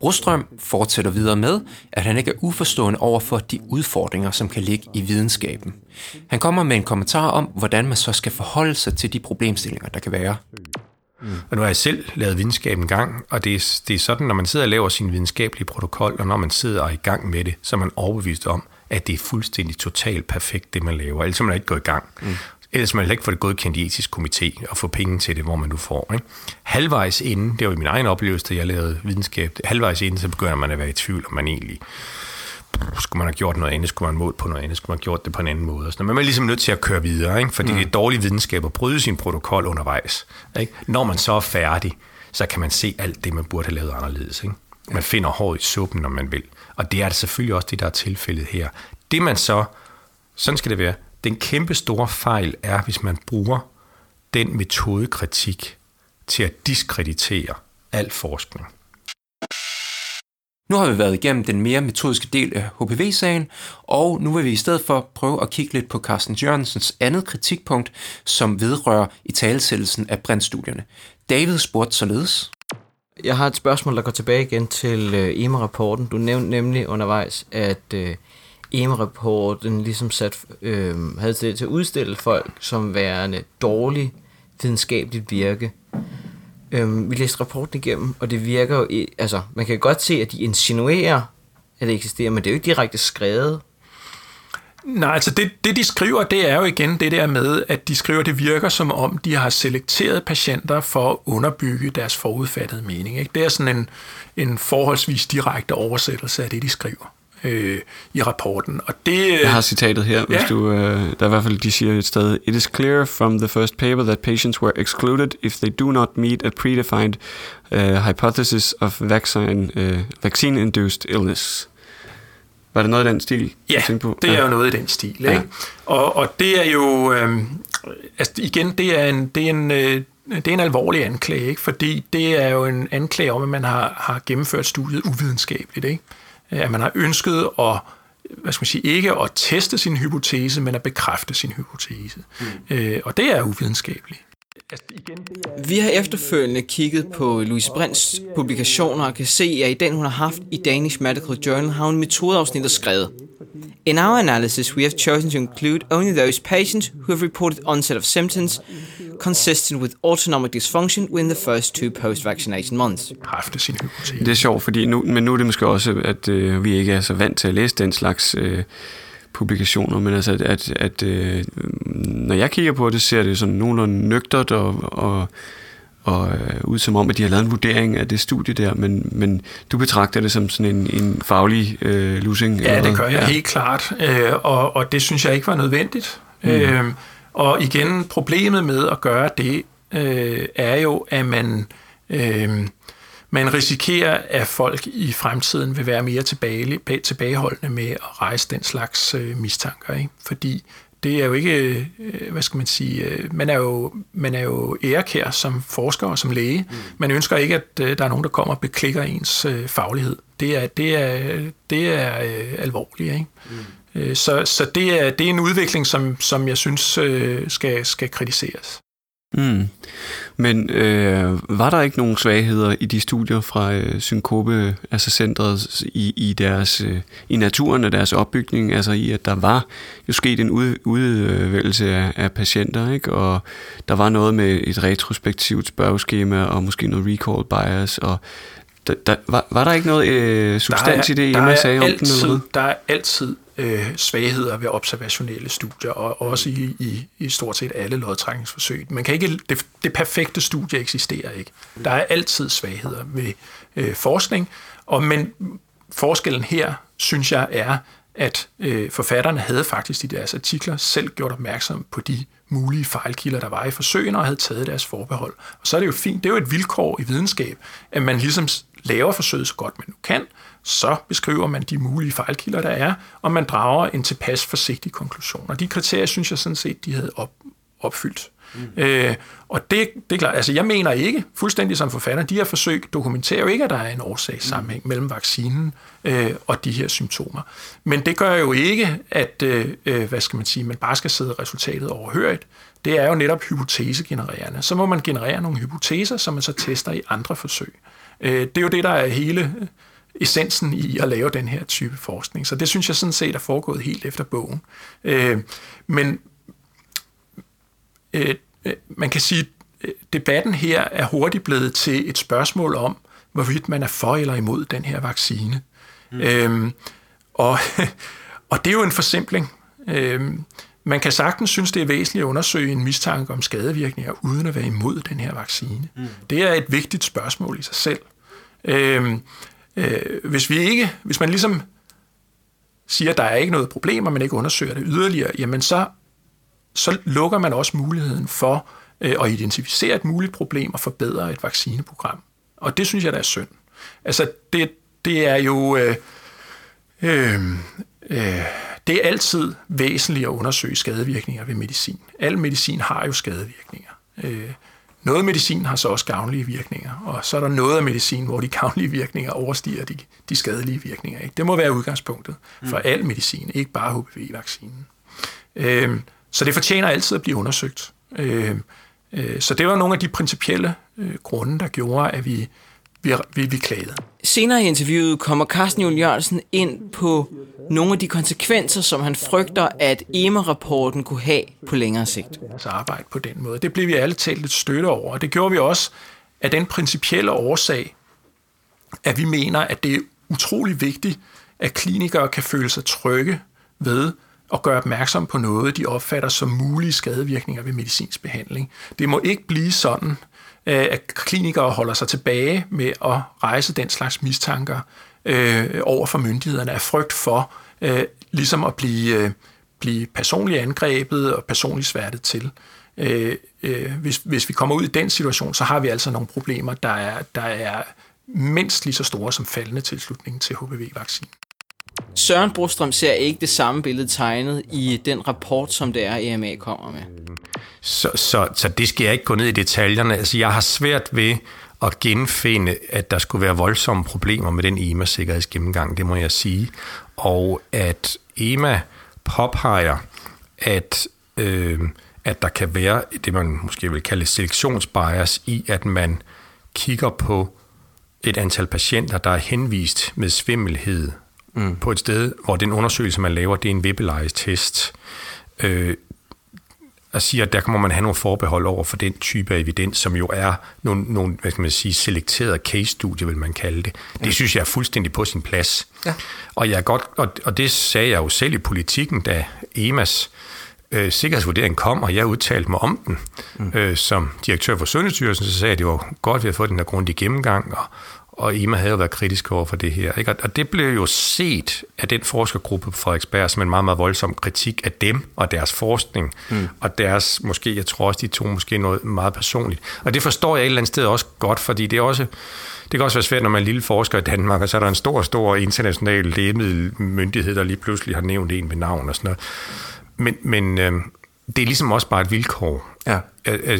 Brostrøm fortsætter videre med, at han ikke er uforstående over for de udfordringer, som kan ligge i videnskaben. Han kommer med en kommentar om, hvordan man så skal forholde sig til de problemstillinger, der kan være. Mm. Og nu har jeg selv lavet videnskab en gang, og det er, det er sådan, når man sidder og laver sin videnskabelige protokol, og når man sidder er i gang med det, så er man overbevist om, at det er fuldstændig totalt perfekt, det man laver. Ellers er man ikke gået i gang. Mm. Ellers man ikke få det godkendt i etisk komité og få penge til det, hvor man nu får. Ikke? Halvvejs inden, det var min egen oplevelse, da jeg lavede videnskab, halvvejs inden, så begynder man at være i tvivl, om man egentlig skulle man have gjort noget andet, skulle man have målt på noget andet, skulle man have gjort det på en anden måde. Men man er ligesom nødt til at køre videre, ikke? fordi mm. det er dårlig videnskab at bryde sin protokol undervejs. Ikke? Når man så er færdig, så kan man se alt det, man burde have lavet anderledes. Ikke? Man finder håret i suppen, når man vil. Og det er det selvfølgelig også det, der er tilfældet her. Det man så, sådan skal det være, den kæmpe store fejl er, hvis man bruger den metodekritik til at diskreditere al forskning. Nu har vi været igennem den mere metodiske del af HPV-sagen, og nu vil vi i stedet for prøve at kigge lidt på Carsten Jørgensens andet kritikpunkt, som vedrører i talesættelsen af brintstudierne. David spurgte således. Jeg har et spørgsmål, der går tilbage igen til øh, EMA-rapporten. Du nævnte nemlig undervejs, at øh, EM-rapporten ligesom sat, øh, havde til, til at udstille folk som værende dårlig videnskabeligt virke. Øh, vi læste rapporten igennem, og det virker jo, altså man kan godt se, at de insinuerer, at det eksisterer, men det er jo ikke direkte skrevet. Nej, altså det, det de skriver, det er jo igen det der med, at de skriver, at det virker som om, de har selekteret patienter for at underbygge deres forudfattede mening. Ikke? Det er sådan en, en forholdsvis direkte oversættelse af det, de skriver øh, i rapporten. Og det, Jeg har citatet her, hvis ja. du, øh, der er i hvert fald, de siger et sted, It is clear from the first paper that patients were excluded if they do not meet a predefined uh, hypothesis of vaccine, uh, vaccine-induced illness. Var det noget i den stil? Ja, på? det er ja. jo noget i den stil. Ja. Ikke? Og, og det er jo, øh, altså igen, det er en, det er en, øh, det er en alvorlig anklage, ikke? fordi det er jo en anklage om, at man har, har gennemført studiet uvidenskabeligt. Ikke? At man har ønsket at hvad skal man sige, ikke at teste sin hypotese, men at bekræfte sin hypotese. Mm. Øh, og det er uvidenskabeligt. Vi har efterfølgende kigget på Louise Brints publikationer og kan se, at i den, hun har haft i Danish Medical Journal, har hun metodeafsnittet skrevet. In our analysis, we have chosen to include only those patients who have reported onset of symptoms consistent with autonomic dysfunction within the first two post-vaccination months. Det er sjovt, fordi nu, men nu er det måske også, at øh, vi ikke er så vant til at læse den slags øh, publikationer, men altså, at, at, at øh, når jeg kigger på det, ser det sådan nogenlunde nøgtert og, og, og øh, ud som om, at de har lavet en vurdering af det studie der, men, men du betragter det som sådan en, en faglig øh, losing? Ja, eller det gør jeg helt klart, øh, og, og det synes jeg ikke var nødvendigt. Mm. Øh, og igen, problemet med at gøre det, øh, er jo, at man, øh, man risikerer, at folk i fremtiden vil være mere tilbage, tilbageholdende med at rejse den slags øh, mistanker. Ikke? Fordi det er jo ikke, øh, hvad skal man sige, øh, man er jo, man er jo ærekær som forsker og som læge. Mm. Man ønsker ikke, at øh, der er nogen, der kommer og beklikker ens øh, faglighed. Det er, det er, det er øh, alvorligt. Ikke? Mm. Så, så det, er, det er en udvikling, som, som jeg synes øh, skal, skal kritiseres. Mm. Men øh, var der ikke nogen svagheder i de studier fra øh, Synkope, altså centret i, i, deres, øh, i naturen af deres opbygning, altså i at der var jo sket en ud, udvælgelse af, af patienter, ikke? og der var noget med et retrospektivt spørgeskema og måske noget recall bias, og der, der, var, var der ikke noget øh, substans i det, der Emma er sagde om den? altid, Eller hvad? Der er altid øh, svagheder ved observationelle studier, og også i, i, i stort set alle lodtrækningsforsøg. Man kan ikke, det, det perfekte studie eksisterer ikke. Der er altid svagheder ved øh, forskning, og men forskellen her, synes jeg, er, at øh, forfatterne havde faktisk i deres artikler selv gjort opmærksom på de mulige fejlkilder, der var i forsøgene, og havde taget deres forbehold. Og så er det jo fint, det er jo et vilkår i videnskab, at man ligesom laver forsøget så godt man nu kan, så beskriver man de mulige fejlkilder, der er, og man drager en tilpas forsigtig konklusion. Og de kriterier, synes jeg sådan set, de havde op, opfyldt. Mm. Øh, og det, det er klart, altså jeg mener ikke, fuldstændig som forfatter, de her forsøg dokumenterer jo ikke, at der er en årsagssammenhæng mm. mellem vaccinen øh, og de her symptomer. Men det gør jo ikke, at øh, øh, hvad skal man sige, man bare skal sidde resultatet overhørigt. Det er jo netop hypotesegenererende. Så må man generere nogle hypoteser, som man så tester i andre forsøg. Øh, det er jo det, der er hele essensen i at lave den her type forskning. Så det synes jeg sådan set er foregået helt efter bogen. Øh, men øh, øh, man kan sige, at debatten her er hurtigt blevet til et spørgsmål om, hvorvidt man er for eller imod den her vaccine. Mm. Øhm, og, og det er jo en forsimpling. Øhm, man kan sagtens synes, det er væsentligt at undersøge en mistanke om skadevirkninger, uden at være imod den her vaccine. Mm. Det er et vigtigt spørgsmål i sig selv. Øhm, øh, hvis vi ikke, hvis man ligesom siger, at der er ikke noget problem, og man ikke undersøger det yderligere, jamen så, så lukker man også muligheden for øh, at identificere et muligt problem og forbedre et vaccineprogram. Og det synes jeg, der er synd. Altså, det, det er jo... Øh, øh, øh, det er altid væsentligt at undersøge skadevirkninger ved medicin. Al medicin har jo skadevirkninger. Øh, noget medicin har så også gavnlige virkninger, og så er der noget af medicin, hvor de gavnlige virkninger overstiger de, de skadelige virkninger. Ikke? Det må være udgangspunktet for mm. al medicin, ikke bare HPV-vaccinen. Øh, så det fortjener altid at blive undersøgt. Øh, øh, så det var nogle af de principielle øh, grunde, der gjorde, at vi, vi, vi, vi klagede. Senere i interviewet kommer Carsten Juhl Jørgensen ind på nogle af de konsekvenser, som han frygter, at EMA-rapporten kunne have på længere sigt. Deres arbejde på den måde. Det blev vi alle talt lidt støtte over, og det gjorde vi også af den principielle årsag, at vi mener, at det er utrolig vigtigt, at klinikere kan føle sig trygge ved at gøre opmærksom på noget, de opfatter som mulige skadevirkninger ved medicinsk behandling. Det må ikke blive sådan, Øh, at klinikere holder sig tilbage med at rejse den slags mistanker øh, over for myndighederne af frygt for øh, ligesom at blive, øh, blive personligt angrebet og personligt sværtet til. Øh, øh, hvis, hvis vi kommer ud i den situation, så har vi altså nogle problemer, der er, der er mindst lige så store som faldende tilslutning til HPV-vaccinen. Søren Brostrøm ser ikke det samme billede tegnet i den rapport, som det er, EMA kommer med. Så, så, så det skal jeg ikke gå ned i detaljerne. Altså, jeg har svært ved at genfinde, at der skulle være voldsomme problemer med den EMA-sikkerhedsgennemgang, det må jeg sige. Og at EMA påpeger, at, øh, at der kan være det, man måske vil kalde selektionsbias i, at man kigger på et antal patienter, der er henvist med svimmelhed mm. på et sted, hvor den undersøgelse, man laver, det er en vibbelige test. Øh, og siger, at der må man have nogle forbehold over for den type af evidens, som jo er nogle, nogle hvad skal man sige, selekterede case-studier, vil man kalde det. Det mm. synes jeg er fuldstændig på sin plads. Ja. Og, jeg godt, og, og det sagde jeg jo selv i politikken, da EMAs øh, sikkerhedsvurdering kom, og jeg udtalte mig om den. Mm. Øh, som direktør for Sundhedsstyrelsen, så sagde jeg, at det var godt, at vi havde fået den her grundige gennemgang, og, og EMA havde jo været kritisk over for det her. Ikke? Og det blev jo set af den forskergruppe på Frederiksberg som en meget, meget voldsom kritik af dem og deres forskning, mm. og deres, måske, jeg tror også, de to måske noget meget personligt. Og det forstår jeg et eller andet sted også godt, fordi det er også, det kan også være svært, når man er en lille forsker i Danmark, og så er der en stor, stor international lægemiddelmyndighed, der lige pludselig har nævnt en med navn og sådan noget. Men, men øh, det er ligesom også bare et vilkår. Ja.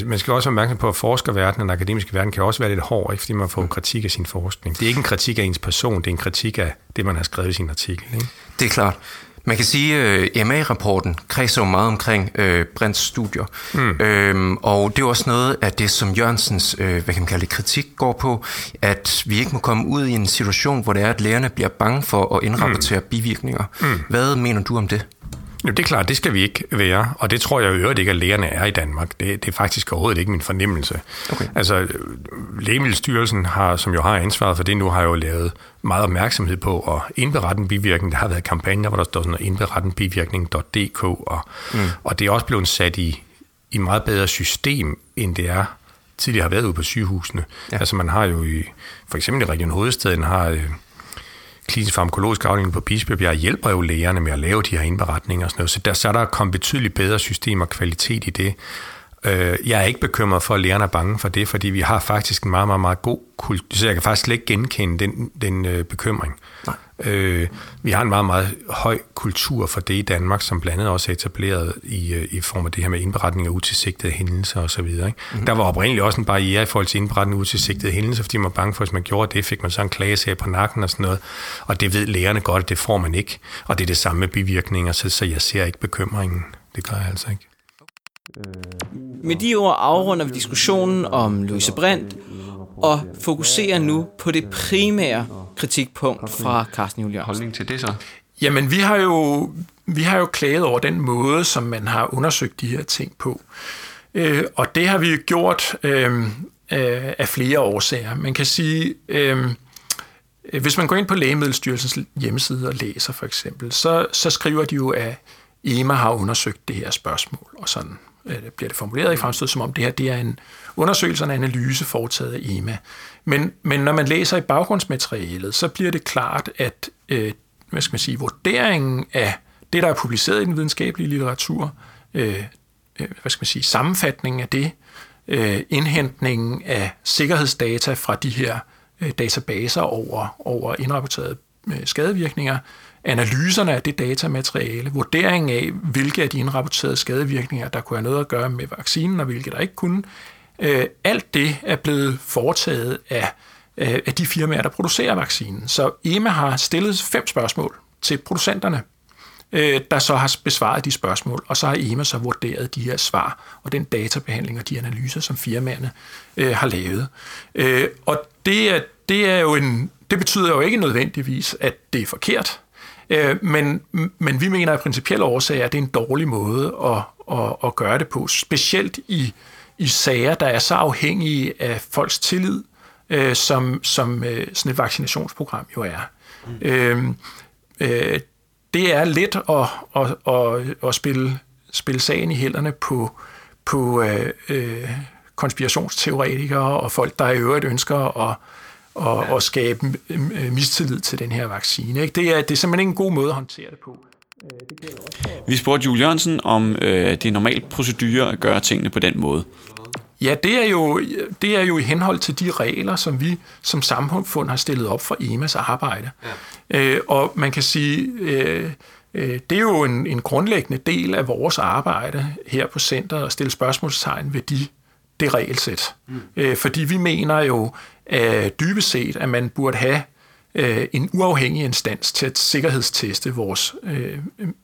Man skal også være opmærksom på, at forskerverdenen og den akademiske verden kan også være lidt hård, ikke? fordi man får kritik af sin forskning. Det er ikke en kritik af ens person, det er en kritik af det, man har skrevet i sin artikel. Ikke? Det er klart. Man kan sige, at uh, EMA-rapporten kredser jo meget omkring uh, Brints studier. Mm. Øhm, og det er også noget af det, som Jørgensens uh, hvad kan man kalde det, kritik går på, at vi ikke må komme ud i en situation, hvor det er, at lærerne bliver bange for at indrapportere mm. bivirkninger. Mm. Hvad mener du om det? Jo, det er klart, det skal vi ikke være, og det tror jeg i øvrigt ikke, at lægerne er i Danmark. Det, det er faktisk overhovedet ikke min fornemmelse. Okay. Altså, Lægemiddelstyrelsen, har, som jo har ansvaret for det nu, har jo lavet meget opmærksomhed på at indberette en bivirkning. Der har været kampagner, hvor der står sådan indberettenbivirkning.dk, og, mm. og det er også blevet sat i, i meget bedre system, end det er tidligere har været ude på sygehusene. Ja. Altså man har jo i, for eksempel i Region Hovedstaden, har øh, klinisk farmakologisk afdeling på Bispebjerg hjælper jo lægerne med at lave de her indberetninger og sådan noget. Så der, så der kom betydeligt bedre system og kvalitet i det. Øh, jeg er ikke bekymret for, at lærerne er bange for det, fordi vi har faktisk en meget, meget, meget god kultur, så jeg kan faktisk slet ikke genkende den, den øh, bekymring. Nej. Øh, vi har en meget, meget høj kultur for det i Danmark, som blandt andet også er etableret i, øh, i form af det her med indberetning af utilsigtede hændelser osv. Ikke? Mm. Der var oprindeligt også en barriere i forhold til indberetning af utilsigtede hændelser, fordi man var bange for, at hvis man gjorde det, fik man så en klagesag på nakken og sådan noget. Og det ved lærerne godt, at det får man ikke. Og det er det samme med bivirkninger, så, så jeg ser ikke bekymringen. Det gør jeg altså ikke. Med de ord afrunder vi diskussionen om Louise Brandt og fokuserer nu på det primære kritikpunkt fra Carsten Julian. Holdning til det så? Jamen, vi har jo vi har jo klaget over den måde, som man har undersøgt de her ting på. Øh, og det har vi gjort øh, øh, af flere årsager. Man kan sige, øh, hvis man går ind på Lægemiddelstyrelsens hjemmeside og læser for eksempel, så, så skriver de jo, at EMA har undersøgt det her spørgsmål, og sådan øh, Øh, bliver det formuleret i fremstød, som om det her det er en undersøgelse og en analyse foretaget af EMA. Men, men når man læser i baggrundsmaterialet, så bliver det klart, at øh, hvad skal man sige, vurderingen af det, der er publiceret i den videnskabelige litteratur, øh, øh hvad skal man sige, sammenfatningen af det, øh, indhentningen af sikkerhedsdata fra de her øh, databaser over, over indrapporterede øh, skadevirkninger, analyserne af det datamateriale, vurderingen af, hvilke af de indrapporterede skadevirkninger, der kunne have noget at gøre med vaccinen, og hvilke der ikke kunne, Øh, alt det er blevet foretaget af, øh, af de firmaer, der producerer vaccinen. Så EMA har stillet fem spørgsmål til producenterne, øh, der så har besvaret de spørgsmål, og så har EMA så vurderet de her svar og den databehandling og de analyser, som firmaerne øh, har lavet. Øh, og det er, det er jo en, det betyder jo ikke nødvendigvis, at det er forkert, øh, men, men vi mener af principielle årsager, at det er en dårlig måde at, at, at gøre det på, specielt i i sager, der er så afhængige af folks tillid, øh, som, som øh, sådan et vaccinationsprogram jo er. Mm. Øh, øh, det er let at, at, at, at spille, spille sagen i hænderne på, på øh, øh, konspirationsteoretikere og folk, der i øvrigt ønsker at, at, at skabe mistillid til den her vaccine. Ikke? Det, er, det er simpelthen ikke en god måde at håndtere det på. Vi spurgte Jules Jørgensen, om øh, det er normalt procedure at gøre tingene på den måde. Ja, det er, jo, det er jo i henhold til de regler, som vi som samfund har stillet op for EMAs arbejde. Ja. Øh, og man kan sige, øh, øh, det er jo en, en grundlæggende del af vores arbejde her på centret at stille spørgsmålstegn ved de, det regelsæt. Mm. Øh, fordi vi mener jo øh, dybest set, at man burde have øh, en uafhængig instans til at sikkerhedsteste vores, øh,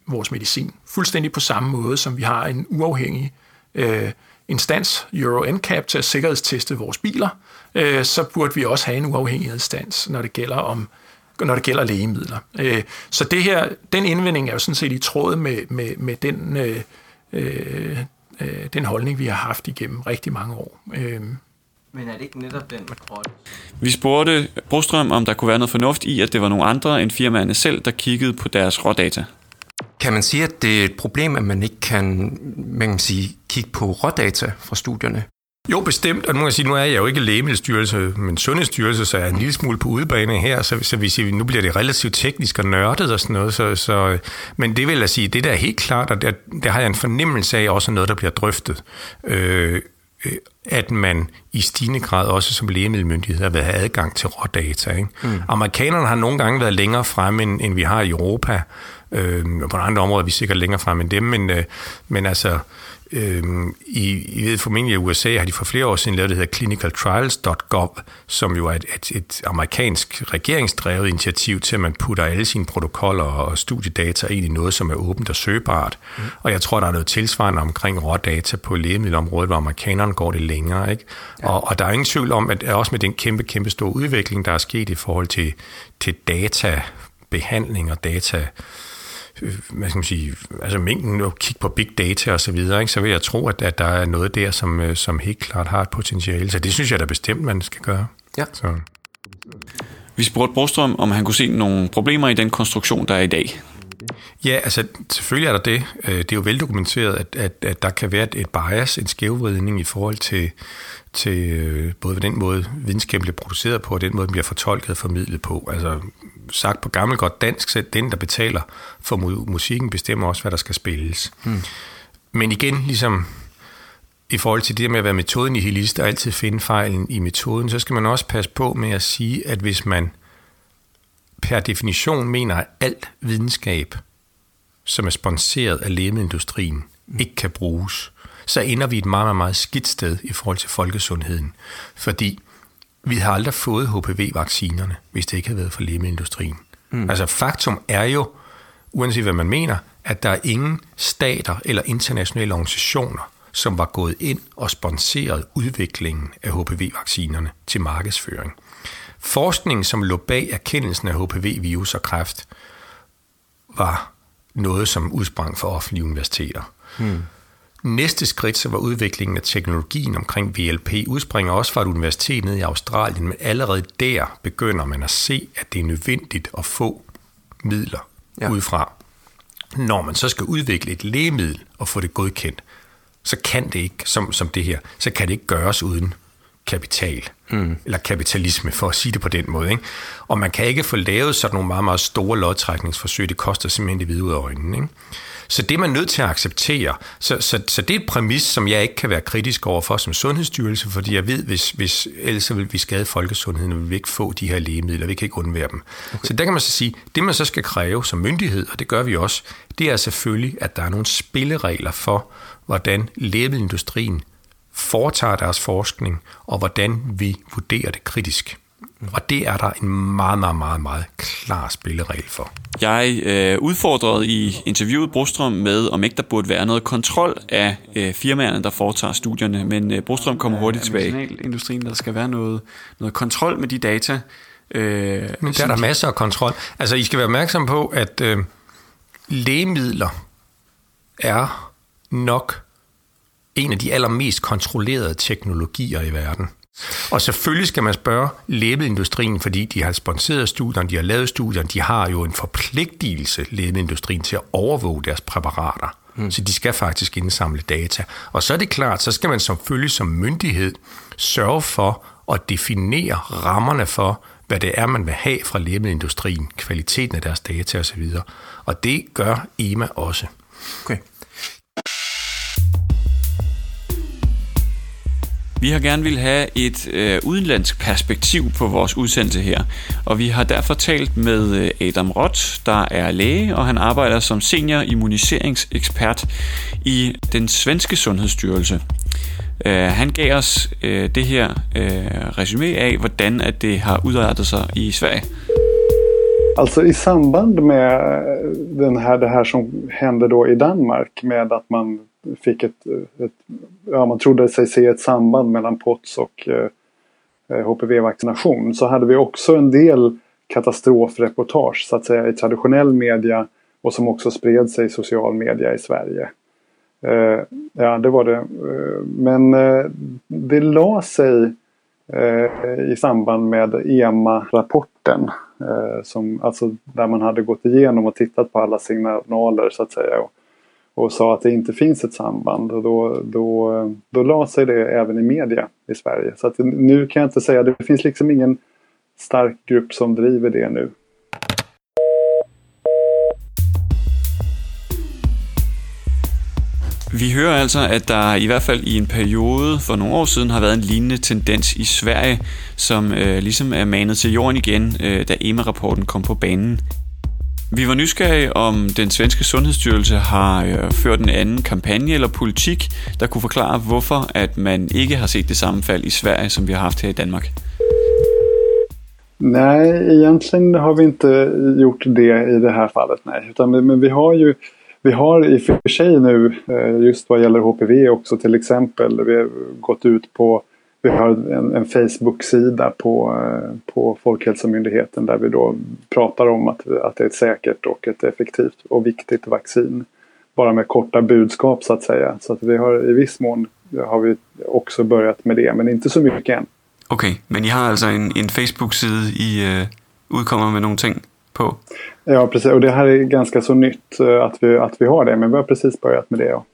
vores medicin. Fuldstændig på samme måde, som vi har en uafhængig øh, instans, Euro NCAP, til at sikkerhedsteste vores biler, øh, så burde vi også have en uafhængig instans, når det gælder om når det gælder lægemidler. Øh, så det her, den indvending er jo sådan set i tråd med, med, med den, øh øh, øh den holdning, vi har haft igennem rigtig mange år. Øh, men er det ikke netop den rolle? Vi spurgte Brostrøm, om der kunne være noget fornuft i, at det var nogle andre end firmaerne selv, der kiggede på deres rådata. Kan man sige, at det er et problem, at man ikke kan, man kan sige, kigge på rådata fra studierne? Jo, bestemt. Og nu kan jeg sige, nu er jeg jo ikke lægemiddelstyrelse, men sundhedsstyrelse, så er jeg en lille smule på udebane her, så, så vi siger, nu bliver det relativt teknisk og nørdet og sådan noget. Så, så, men det vil jeg sige, det der er helt klart, og der, der har jeg en fornemmelse af også noget, der bliver drøftet. Øh, øh, at man i stigende grad også som lægemiddelmyndighed vil have adgang til rådata. Ikke? Mm. Amerikanerne har nogle gange været længere fremme, end, end vi har i Europa. Øh, på andre områder er vi sikkert længere fremme end dem, men, øh, men altså Øhm, I, I ved formentlig, at USA har de for flere år siden lavet det, der hedder clinicaltrials.gov, som jo er et, et, et amerikansk regeringsdrevet initiativ til, at man putter alle sine protokoller og studiedata ind i noget, som er åbent og søgbart. Mm. Og jeg tror, der er noget tilsvarende omkring rådata på lægemiddelområdet, hvor amerikanerne går det længere. Ikke? Ja. Og, og der er ingen tvivl om, at også med den kæmpe, kæmpe store udvikling, der er sket i forhold til, til databehandling og data hvad skal man sige, altså mængden og kigge på big data og så videre, ikke, så vil jeg tro, at, at der er noget der, som, øh, som helt klart har et potentiale. Så det synes jeg da bestemt, man skal gøre. Ja. Så. Vi spurgte Brostrøm, om han kunne se nogle problemer i den konstruktion, der er i dag. Ja, altså selvfølgelig er der det. Øh, det er jo veldokumenteret, at, at, at der kan være et bias, en skævvridning i forhold til, til både den måde, videnskaben bliver produceret på, og den måde, den bliver fortolket og formidlet på. Altså sagt på gammel godt dansk, så den, der betaler for musikken, bestemmer også, hvad der skal spilles. Hmm. Men igen, ligesom i forhold til det med at være metoden i hilist og altid finde fejlen i metoden, så skal man også passe på med at sige, at hvis man per definition mener, at alt videnskab, som er sponsoreret af lægemiddelindustrien, hmm. ikke kan bruges, så ender vi et meget, meget, meget skidt sted i forhold til folkesundheden. Fordi vi har aldrig fået HPV-vaccinerne, hvis det ikke havde været for lægemiddelindustrien. Mm. Altså faktum er jo, uanset hvad man mener, at der er ingen stater eller internationale organisationer, som var gået ind og sponseret udviklingen af HPV-vaccinerne til markedsføring. Forskningen, som lå bag erkendelsen af HPV-virus og kræft, var noget, som udsprang fra offentlige universiteter. Hmm. Næste skridt så var udviklingen af teknologien omkring VLP udspringer også fra et universitet nede i Australien, men allerede der begynder man at se, at det er nødvendigt at få midler ja. udefra. Når man så skal udvikle et lægemiddel og få det godkendt, så kan det ikke, som, som det her, så kan det ikke gøres uden kapital, mm. eller kapitalisme, for at sige det på den måde. Ikke? Og man kan ikke få lavet sådan nogle meget, meget store lodtrækningsforsøg, det koster simpelthen det hvide ud af øjnene. Ikke? Så det er man nødt til at acceptere. Så, så, så det er et præmis, som jeg ikke kan være kritisk over for som sundhedsstyrelse, fordi jeg ved, hvis, hvis ellers så vil vi skade folkesundheden, og vi vil ikke få de her lægemidler, vi kan ikke undvære dem. Okay. Så der kan man så sige, det man så skal kræve som myndighed, og det gør vi også, det er selvfølgelig, at der er nogle spilleregler for, hvordan lægemiddelindustrien foretager deres forskning, og hvordan vi vurderer det kritisk. Og det er der en meget, meget, meget, meget klar spilleregel for. Jeg øh, udfordrede i interviewet Brostrøm med, om ikke der burde være noget kontrol af øh, firmaerne, der foretager studierne, men øh, Brostrøm kommer hurtigt tilbage. industrien, der skal være noget, noget kontrol med de data. Øh, men der er der masser af kontrol. Altså, I skal være opmærksom på, at øh, lægemidler er nok en af de allermest kontrollerede teknologier i verden. Og selvfølgelig skal man spørge lægemiddelindustrien, fordi de har sponsoreret studierne, de har lavet studierne, de har jo en forpligtelse, lægemiddelindustrien, til at overvåge deres præparater. Mm. Så de skal faktisk indsamle data. Og så er det klart, så skal man selvfølgelig som myndighed sørge for at definere rammerne for, hvad det er, man vil have fra lægemiddelindustrien, kvaliteten af deres data osv. Og det gør EMA også. Okay. Vi har gerne vil have et øh, udenlandsk perspektiv på vores udsendelse her, og vi har derfor talt med øh, Adam Roth, der er læge, og han arbejder som senior immuniseringsekspert i den svenske sundhedsstyrelse. Øh, han gav os øh, det her øh, resume af, hvordan at det har udrettet sig i Sverige. Alltså i samband med øh, den här, det här som hände då i Danmark med att man fick ett, ett, ja, man trodde sig se ett samband mellan POTS och eh, eh HPV-vaccination så hade vi också en del katastrofreportage så att säga i traditionell media och som också spred sig i social media i Sverige. Eh, ja, det var det. Eh, men eh, det la sig eh, i samband med EMA-rapporten. Eh, som, alltså där man hade gått igenom och tittat på alla signaler så att säga. Och, och sa att det inte finns ett samband. Och då, då, då la sig det även i media i Sverige. Så att nu kan jag inte säga, det finns liksom ingen stark grupp som driver det nu. Vi hører altså, at der i hvert fald i en periode for nogle år siden har været en lignende tendens i Sverige, som øh, ligesom er manet til jorden igen, øh, da EMA-rapporten kom på banen. Vi var nysgerrige om den svenske sundhedsstyrelse har øh, ført en anden kampagne eller politik, der kunne forklare, hvorfor at man ikke har set det sammenfald i Sverige, som vi har haft her i Danmark. Nej, egentligen har vi inte øh, gjort det i det här fallet. Nej. Utan, men vi har ju vi har i och för sig nu, øh, just vad gäller HPV också till exempel, vi har gått ut på vi har en, en Facebook-sida på, eh, på Folkhälsomyndigheten där vi då pratar om att, att det är ett säkert och ett effektivt och viktigt vaccin. Bara med korta budskap så att säga. Så att vi har i viss mån har vi också börjat med det, men inte så mycket än. Okej, okay, men ni har alltså en, en Facebook-sida i uh, udkommer med någonting på? Ja, precis. Och det här är ganska så nytt uh, att vi, att vi har det, men vi har precis börjat med det. Ja.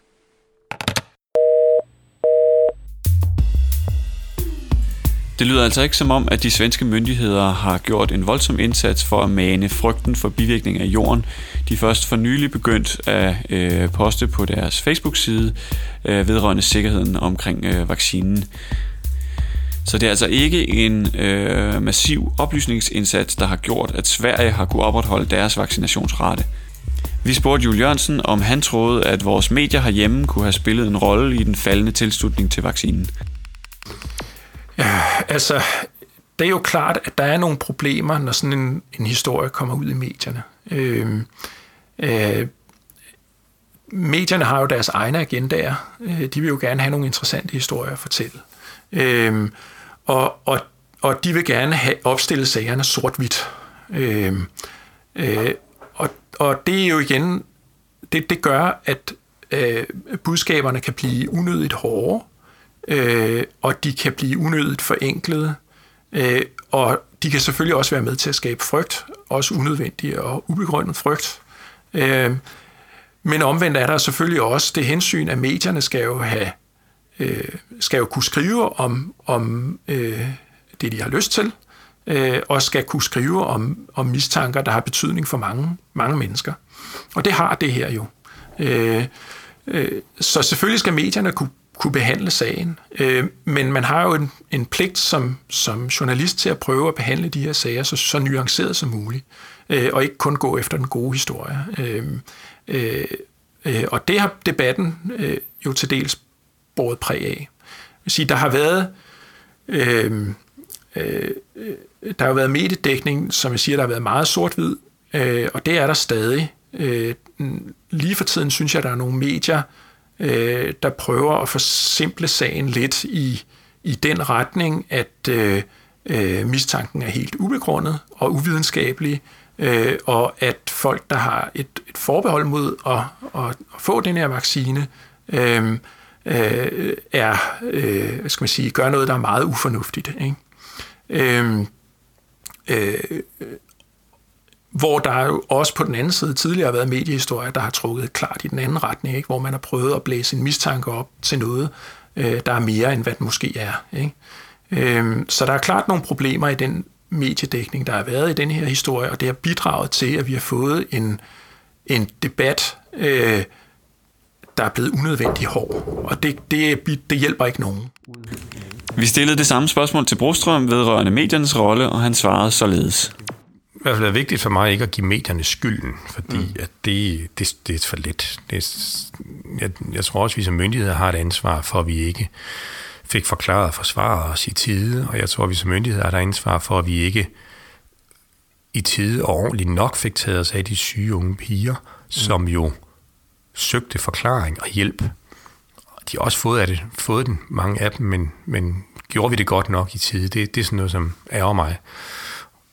Det lyder altså ikke som om, at de svenske myndigheder har gjort en voldsom indsats for at mane frygten for bivirkninger af jorden. De først for nylig begyndt at øh, poste på deres Facebook-side øh, vedrørende sikkerheden omkring øh, vaccinen. Så det er altså ikke en øh, massiv oplysningsindsats, der har gjort, at Sverige har kunne opretholde deres vaccinationsrate. Vi spurgte Jul Jørgensen, om han troede, at vores medier herhjemme kunne have spillet en rolle i den faldende tilslutning til vaccinen. Ja, altså, det er jo klart, at der er nogle problemer, når sådan en, en historie kommer ud i medierne. Øh, øh, medierne har jo deres egne agendaer. Øh, de vil jo gerne have nogle interessante historier at fortælle. Øh, og, og, og de vil gerne have opstillet sagerne sort-hvidt. Øh, øh, og, og det er jo igen, det, det gør, at øh, budskaberne kan blive unødigt hårde, øh, og de kan blive unødigt forenklede, øh, og de kan selvfølgelig også være med til at skabe frygt, også unødvendig og ubegrundet frygt. Øh, men omvendt er der selvfølgelig også det hensyn, at medierne skal jo have øh, skal jo kunne skrive om, om øh, det, de har lyst til, øh, og skal kunne skrive om, om mistanker, der har betydning for mange, mange mennesker. Og det har det her jo. Øh, øh, så selvfølgelig skal medierne kunne kunne behandle sagen. Øh, men man har jo en, en pligt som, som journalist til at prøve at behandle de her sager så, så nuanceret som muligt, øh, og ikke kun gå efter den gode historie. Øh, øh, øh, og det har debatten øh, jo til dels båret præg af. Jeg sige, der har været øh, øh, der har været mediedækning, som jeg siger, der har været meget sort-hvid, øh, og det er der stadig. Øh, lige for tiden synes jeg, der er nogle medier, øh, øh, der prøver at forsimple sagen lidt i, i den retning, at øh, øh, mistanken er helt ubegrundet og uvidenskabelig, øh, og at folk, der har et, et forbehold mod at, at, at få den her vaccine, øh, øh, er, øh, skal man sige, gør noget, der er meget ufornuftigt. Ikke? Øh, øh, hvor der jo også på den anden side tidligere har været mediehistorier, der har trukket klart i den anden retning, ikke? hvor man har prøvet at blæse en mistanke op til noget, øh, der er mere end hvad det måske er. Ikke? Øh, så der er klart nogle problemer i den mediedækning, der har været i den her historie, og det har bidraget til, at vi har fået en, en debat, øh, der er blevet unødvendig hård. Og det, det, det hjælper ikke nogen. Vi stillede det samme spørgsmål til Brostrøm vedrørende mediernes rolle, og han svarede således hvert fald er vigtigt for mig ikke at give medierne skylden, fordi mm. at det, det, det er for let. Det, jeg, jeg tror også, at vi som myndigheder har et ansvar for, at vi ikke fik forklaret og forsvaret os i tide, og jeg tror, at vi som myndigheder har et ansvar for, at vi ikke i tide og ordentligt nok fik taget os af de syge unge piger, mm. som jo søgte forklaring og hjælp. De har også fået, af det, fået den, mange af dem, men, men gjorde vi det godt nok i tide? Det, det er sådan noget, som ærger mig.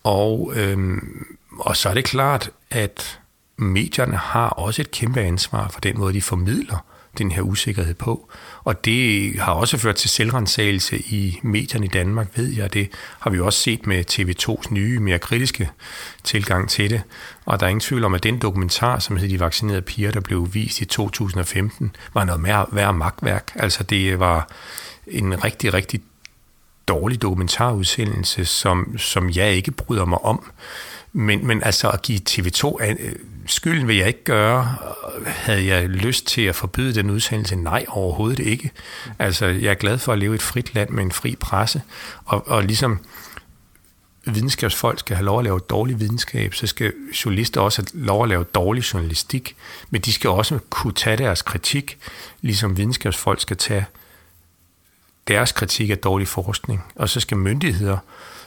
Og, øhm, og så er det klart, at medierne har også et kæmpe ansvar for den måde, de formidler den her usikkerhed på. Og det har også ført til selvrensagelse i medierne i Danmark, ved jeg. Det har vi også set med TV2's nye, mere kritiske tilgang til det. Og der er ingen tvivl om, at den dokumentar, som hedder De vaccinerede piger, der blev vist i 2015, var noget mere værre magtværk. Altså det var en rigtig, rigtig dårlig dokumentarudsendelse, som, som jeg ikke bryder mig om. Men, men altså at give TV2 an, øh, skylden vil jeg ikke gøre. Havde jeg lyst til at forbyde den udsendelse? Nej, overhovedet ikke. Altså, jeg er glad for at leve i et frit land med en fri presse, og, og ligesom videnskabsfolk skal have lov at lave dårlig videnskab, så skal journalister også have lov at lave dårlig journalistik, men de skal også kunne tage deres kritik, ligesom videnskabsfolk skal tage deres kritik af dårlig forskning, og så skal myndigheder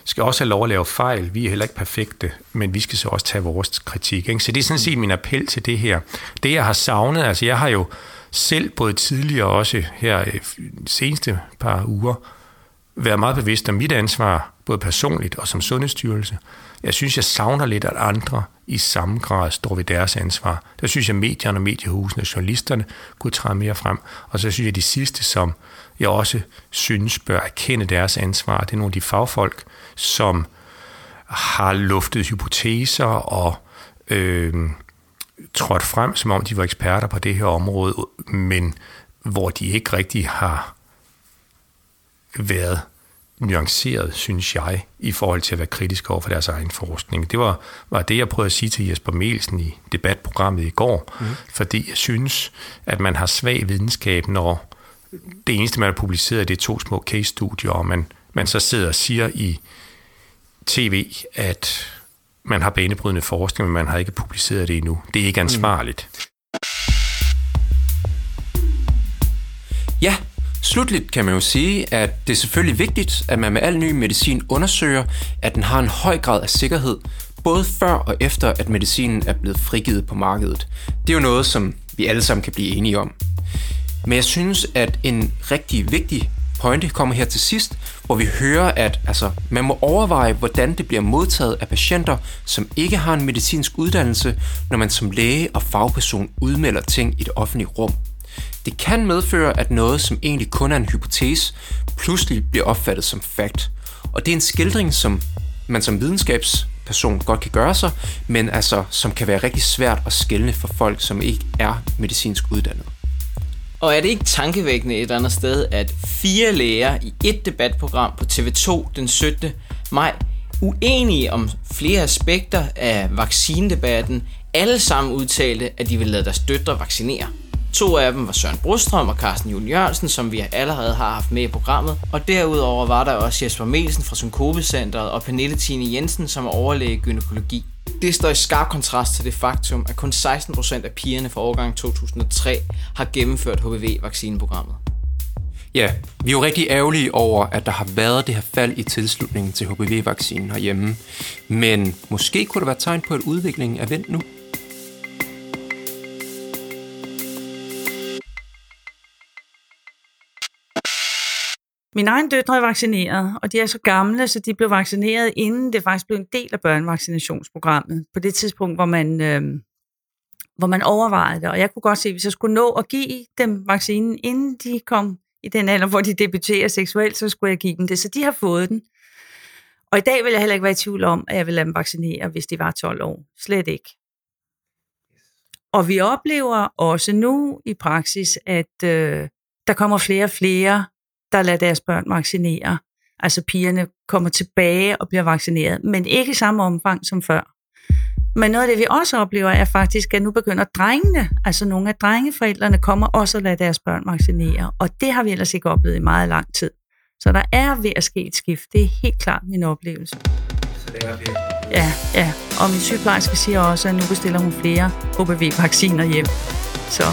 skal også have lov at lave fejl. Vi er heller ikke perfekte, men vi skal så også tage vores kritik. Ikke? Så det er sådan set min appel til det her. Det, jeg har savnet, altså jeg har jo selv både tidligere og også her de seneste par uger været meget bevidst om mit ansvar, både personligt og som sundhedsstyrelse. Jeg synes, jeg savner lidt, at andre i samme grad står ved deres ansvar. Der synes jeg, at medierne, mediehusene og journalisterne kunne træde mere frem. Og så synes jeg, at de sidste, som jeg også synes bør erkende deres ansvar, det er nogle af de fagfolk, som har luftet hypoteser og øh, trådt frem, som om de var eksperter på det her område, men hvor de ikke rigtig har været nuanceret, synes jeg, i forhold til at være kritisk over for deres egen forskning. Det var, var det, jeg prøvede at sige til Jesper Melsen i debatprogrammet i går, mm. fordi jeg synes, at man har svag videnskab, når det eneste, man har publiceret, det er to små case-studier, og man, man så sidder og siger i tv, at man har banebrydende forskning, men man har ikke publiceret det endnu. Det er ikke ansvarligt. Ja, slutligt kan man jo sige, at det er selvfølgelig vigtigt, at man med al ny medicin undersøger, at den har en høj grad af sikkerhed, både før og efter, at medicinen er blevet frigivet på markedet. Det er jo noget, som vi alle sammen kan blive enige om. Men jeg synes, at en rigtig vigtig pointe kommer her til sidst, hvor vi hører, at altså, man må overveje, hvordan det bliver modtaget af patienter, som ikke har en medicinsk uddannelse, når man som læge og fagperson udmelder ting i det offentlige rum. Det kan medføre, at noget, som egentlig kun er en hypotese, pludselig bliver opfattet som fakt. Og det er en skildring, som man som videnskabsperson godt kan gøre sig, men altså, som kan være rigtig svært at skelne for folk, som ikke er medicinsk uddannet. Og er det ikke tankevækkende et andet sted, at fire læger i et debatprogram på TV2 den 17. maj, uenige om flere aspekter af vaccinedebatten, alle sammen udtalte, at de ville lade deres døtre vaccinere. To af dem var Søren Brostrøm og Carsten Juhl Jørgensen, som vi allerede har haft med i programmet. Og derudover var der også Jesper Melsen fra Synkopecentret og Pernille Tine Jensen, som er overlæge gynækologi. Det står i skarp kontrast til det faktum, at kun 16% af pigerne fra årgang 2003 har gennemført HPV-vaccineprogrammet. Ja, vi er jo rigtig ærgerlige over, at der har været det her fald i tilslutningen til HPV-vaccinen herhjemme. Men måske kunne det være tegn på, at udviklingen er vendt nu. Min egen døtre er vaccineret, og de er så gamle, så de blev vaccineret, inden det faktisk blev en del af børnevaccinationsprogrammet. På det tidspunkt, hvor man, øh, hvor man overvejede det. Og jeg kunne godt se, at hvis jeg skulle nå at give dem vaccinen, inden de kom i den alder, hvor de debuterer seksuelt, så skulle jeg give dem det. Så de har fået den. Og i dag vil jeg heller ikke være i tvivl om, at jeg vil lade dem vaccinere, hvis de var 12 år. Slet ikke. Og vi oplever også nu i praksis, at øh, der kommer flere og flere der lader deres børn vaccinere. Altså pigerne kommer tilbage og bliver vaccineret, men ikke i samme omfang som før. Men noget af det, vi også oplever, er faktisk, at nu begynder drengene, altså nogle af drengeforældrene, kommer også og lader deres børn vaccinere. Og det har vi ellers ikke oplevet i meget lang tid. Så der er ved at ske et skift. Det er helt klart min oplevelse. Så det er det. Ja, ja. Og min sygeplejerske siger også, at nu bestiller hun flere HPV-vacciner hjem. Så.